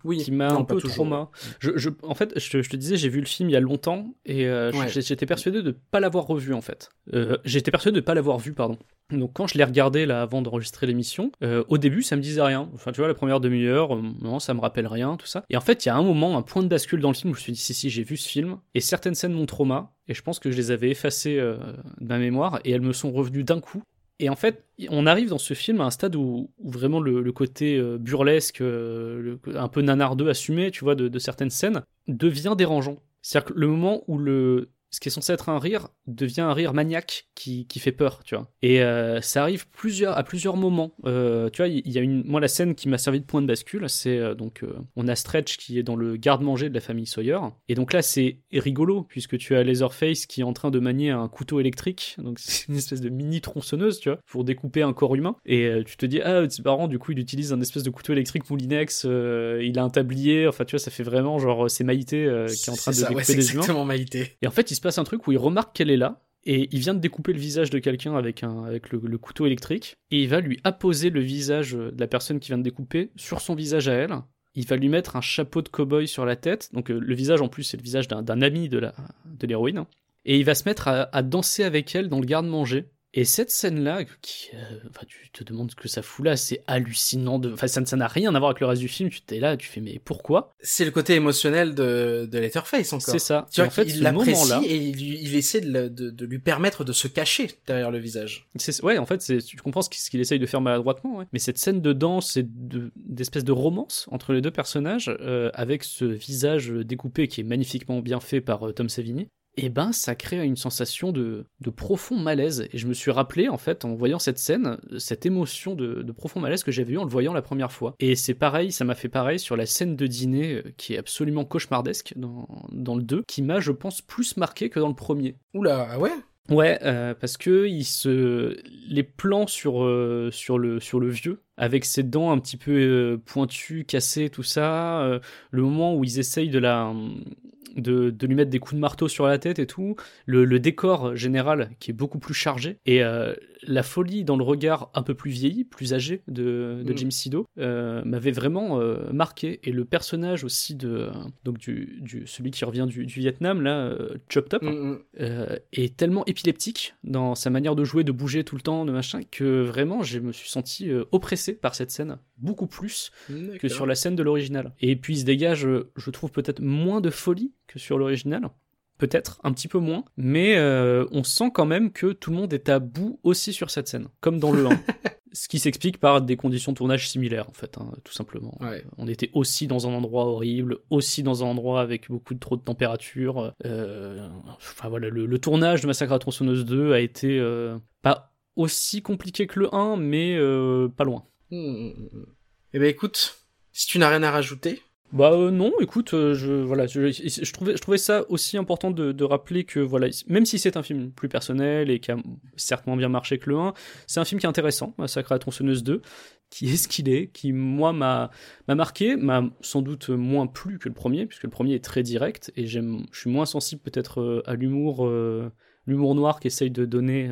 Speaker 3: Oui,
Speaker 2: qui m'a un peu
Speaker 3: toujours.
Speaker 2: trauma. Je, je- en fait, je, te- je te disais, j'ai vu le film il y a longtemps et euh,
Speaker 3: Ouais.
Speaker 2: j'étais persuadé de pas l'avoir revu en fait. Euh, j'étais persuadé de pas l'avoir vu, pardon. Donc quand je l'ai regardé là avant d'enregistrer l'émission, au début ça me disait rien. Enfin tu vois la première demi-heure, non ça me rappelle rien, tout ça. Et en fait il y a un moment, un point de bascule dans le film où je me suis dit si si j'ai vu ce film et certaines scènes m'ont trauma et je pense que je les avais effacées de ma mémoire et elles me sont revenues d'un coup. Et en fait, on arrive dans ce film à un stade où, vraiment le, côté euh, burlesque, euh, un peu nanardeux assumé, tu vois, de, de certaines scènes, devient dérangeant. C'est-à-dire que le moment où le, ce qui est censé être un rire devient un rire maniaque qui, qui fait peur, tu vois. Et euh, ça arrive plusieurs, à plusieurs moments. Euh, tu vois, il y, a une, moi la scène qui m'a servi de point de bascule, c'est euh, donc on a Stretch qui est dans le garde-manger de la famille Sawyer. Et donc là c'est rigolo puisque tu as Leatherface qui est en train de manier un couteau électrique, donc c'est une espèce de mini tronçonneuse, tu vois, pour découper un corps humain. Et tu te dis ah c'est marrant, du coup il utilise un espèce de couteau électrique Moulinex, il a un tablier, enfin tu vois ça fait vraiment genre c'est Maïté qui est en train de
Speaker 3: ça,
Speaker 2: découper
Speaker 3: ouais,
Speaker 2: des humains.
Speaker 3: exactement Maïté.
Speaker 2: Et en fait, il se passe un truc où il remarque qu'elle est là, et il vient de découper le visage de quelqu'un avec, avec le, couteau électrique, et il va lui apposer le visage de la personne qui vient de découper sur son visage à elle. Il va lui mettre un chapeau de cow-boy sur la tête, donc euh, le visage en plus c'est le visage d'un ami de de l'héroïne, hein. et il va se mettre à danser avec elle dans le garde-manger. Et cette scène-là, qui, euh, enfin, tu te demandes ce que ça fout là, c'est hallucinant. De... Enfin, ça n'a rien à voir avec le reste du film. Tu t'es là, tu fais mais pourquoi?
Speaker 3: C'est le côté émotionnel de, de Letterface encore.
Speaker 2: C'est ça.
Speaker 3: Tu vois
Speaker 2: en fait, ce
Speaker 3: l'apprécie et il, il essaie de, le- de- de lui permettre de se cacher derrière le visage.
Speaker 2: Ouais, en fait, c'est- tu comprends ce qu'il essaye de faire maladroitement. ouais. Mais cette scène de danse et de- d'espèce de romance entre les deux personnages, euh, avec ce visage découpé qui est magnifiquement bien fait par euh, Tom Savini, et ben, ça crée une sensation de, de profond malaise. Et je me suis rappelé, en fait, en voyant cette scène, cette émotion de, de profond malaise que j'avais eu en le voyant la première fois. Et c'est pareil, ça m'a fait pareil sur la scène de dîner euh, qui est absolument cauchemardesque dans, dans le 2, qui m'a, je pense, plus marqué que dans le premier.
Speaker 3: Oula, ah ouais?
Speaker 2: Ouais, euh, parce que il se... les plans sur, euh, sur, le, sur le vieux, avec ses dents un petit peu euh, pointues, cassées, tout ça, le moment où ils essayent de, la, de, de lui mettre des coups de marteau sur la tête et tout, le, le décor général qui est beaucoup plus chargé, et euh, la folie dans le regard un peu plus vieilli, plus âgé de, de
Speaker 3: Mm.
Speaker 2: Jim Sido, euh, m'avait vraiment euh, marqué. Et le personnage aussi de donc du, du celui qui revient du, du Vietnam là, euh, Chop Top,
Speaker 3: Mm, mm.
Speaker 2: est tellement épileptique dans sa manière de jouer, de bouger tout le temps, de machin, que vraiment je me suis senti oppressé par cette scène, beaucoup plus que sur la scène de l'original. Et puis il se dégage, je trouve peut-être moins de folie que sur l'original. Peut-être, un petit peu moins, mais euh, on sent quand même que tout le monde est à bout aussi sur cette scène, comme dans le 1. Ce qui s'explique par des conditions de tournage similaires, en fait, hein, tout simplement.
Speaker 3: Ouais.
Speaker 2: On était aussi dans un endroit horrible, aussi dans un endroit avec beaucoup de trop de température. euh, enfin voilà, le, le tournage de Massacre à tronçonneuse 2 a été euh, pas aussi compliqué que le 1, mais euh, pas loin.
Speaker 3: Mm, mm, mm. Eh ben écoute, si tu n'as rien à rajouter,
Speaker 2: Bah euh, non, écoute, euh, je voilà, je, trouvais ça aussi important de, de rappeler que voilà, même si c'est un film plus personnel et qui a certes moins bien marché que le 1, c'est un film qui est intéressant, Massacre à la tronçonneuse 2, qui est ce qu'il est, qui moi m'a m'a marqué, m'a sans doute moins plu que le premier puisque le premier est très direct et j'aime je suis moins sensible peut-être euh, à l'humour l'humour noir qu'essaye de donner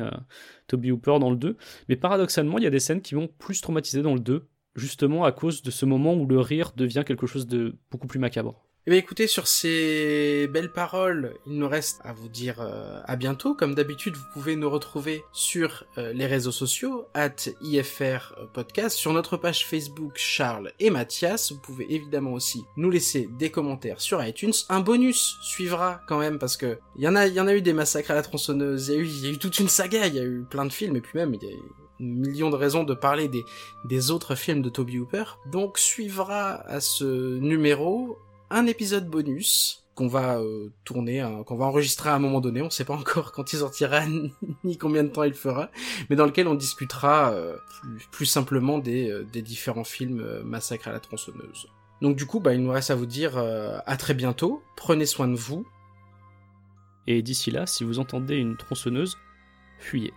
Speaker 2: Toby Hooper dans le 2, mais paradoxalement, il y a des scènes qui m'ont plus traumatisé dans le 2 justement à cause de ce moment où le rire devient quelque chose de beaucoup plus macabre.
Speaker 3: Eh bien écoutez, sur ces belles paroles, il nous reste à vous dire euh, à bientôt. Comme d'habitude, vous pouvez nous retrouver sur euh, les réseaux sociaux, at IFR Podcast, sur notre page Facebook Charles et Mathias. Vous pouvez évidemment aussi nous laisser des commentaires sur iTunes. Un bonus suivra quand même parce que il y a, eu des massacres à la tronçonneuse, il y a eu toute une saga, il y a eu plein de films et puis même il y a millions de raisons de parler des, autres films de Toby Hooper. Donc suivra à ce numéro un épisode bonus qu'on va euh, tourner, hein, qu'on va enregistrer à un moment donné. On sait pas encore quand il sortira ni combien de temps il fera, mais dans lequel on discutera euh, plus, simplement des, euh, différents films Massacre à la tronçonneuse. Donc du coup, bah, il nous reste à vous dire à très bientôt. Prenez soin de vous.
Speaker 2: Et d'ici là, si vous entendez une tronçonneuse, fuyez.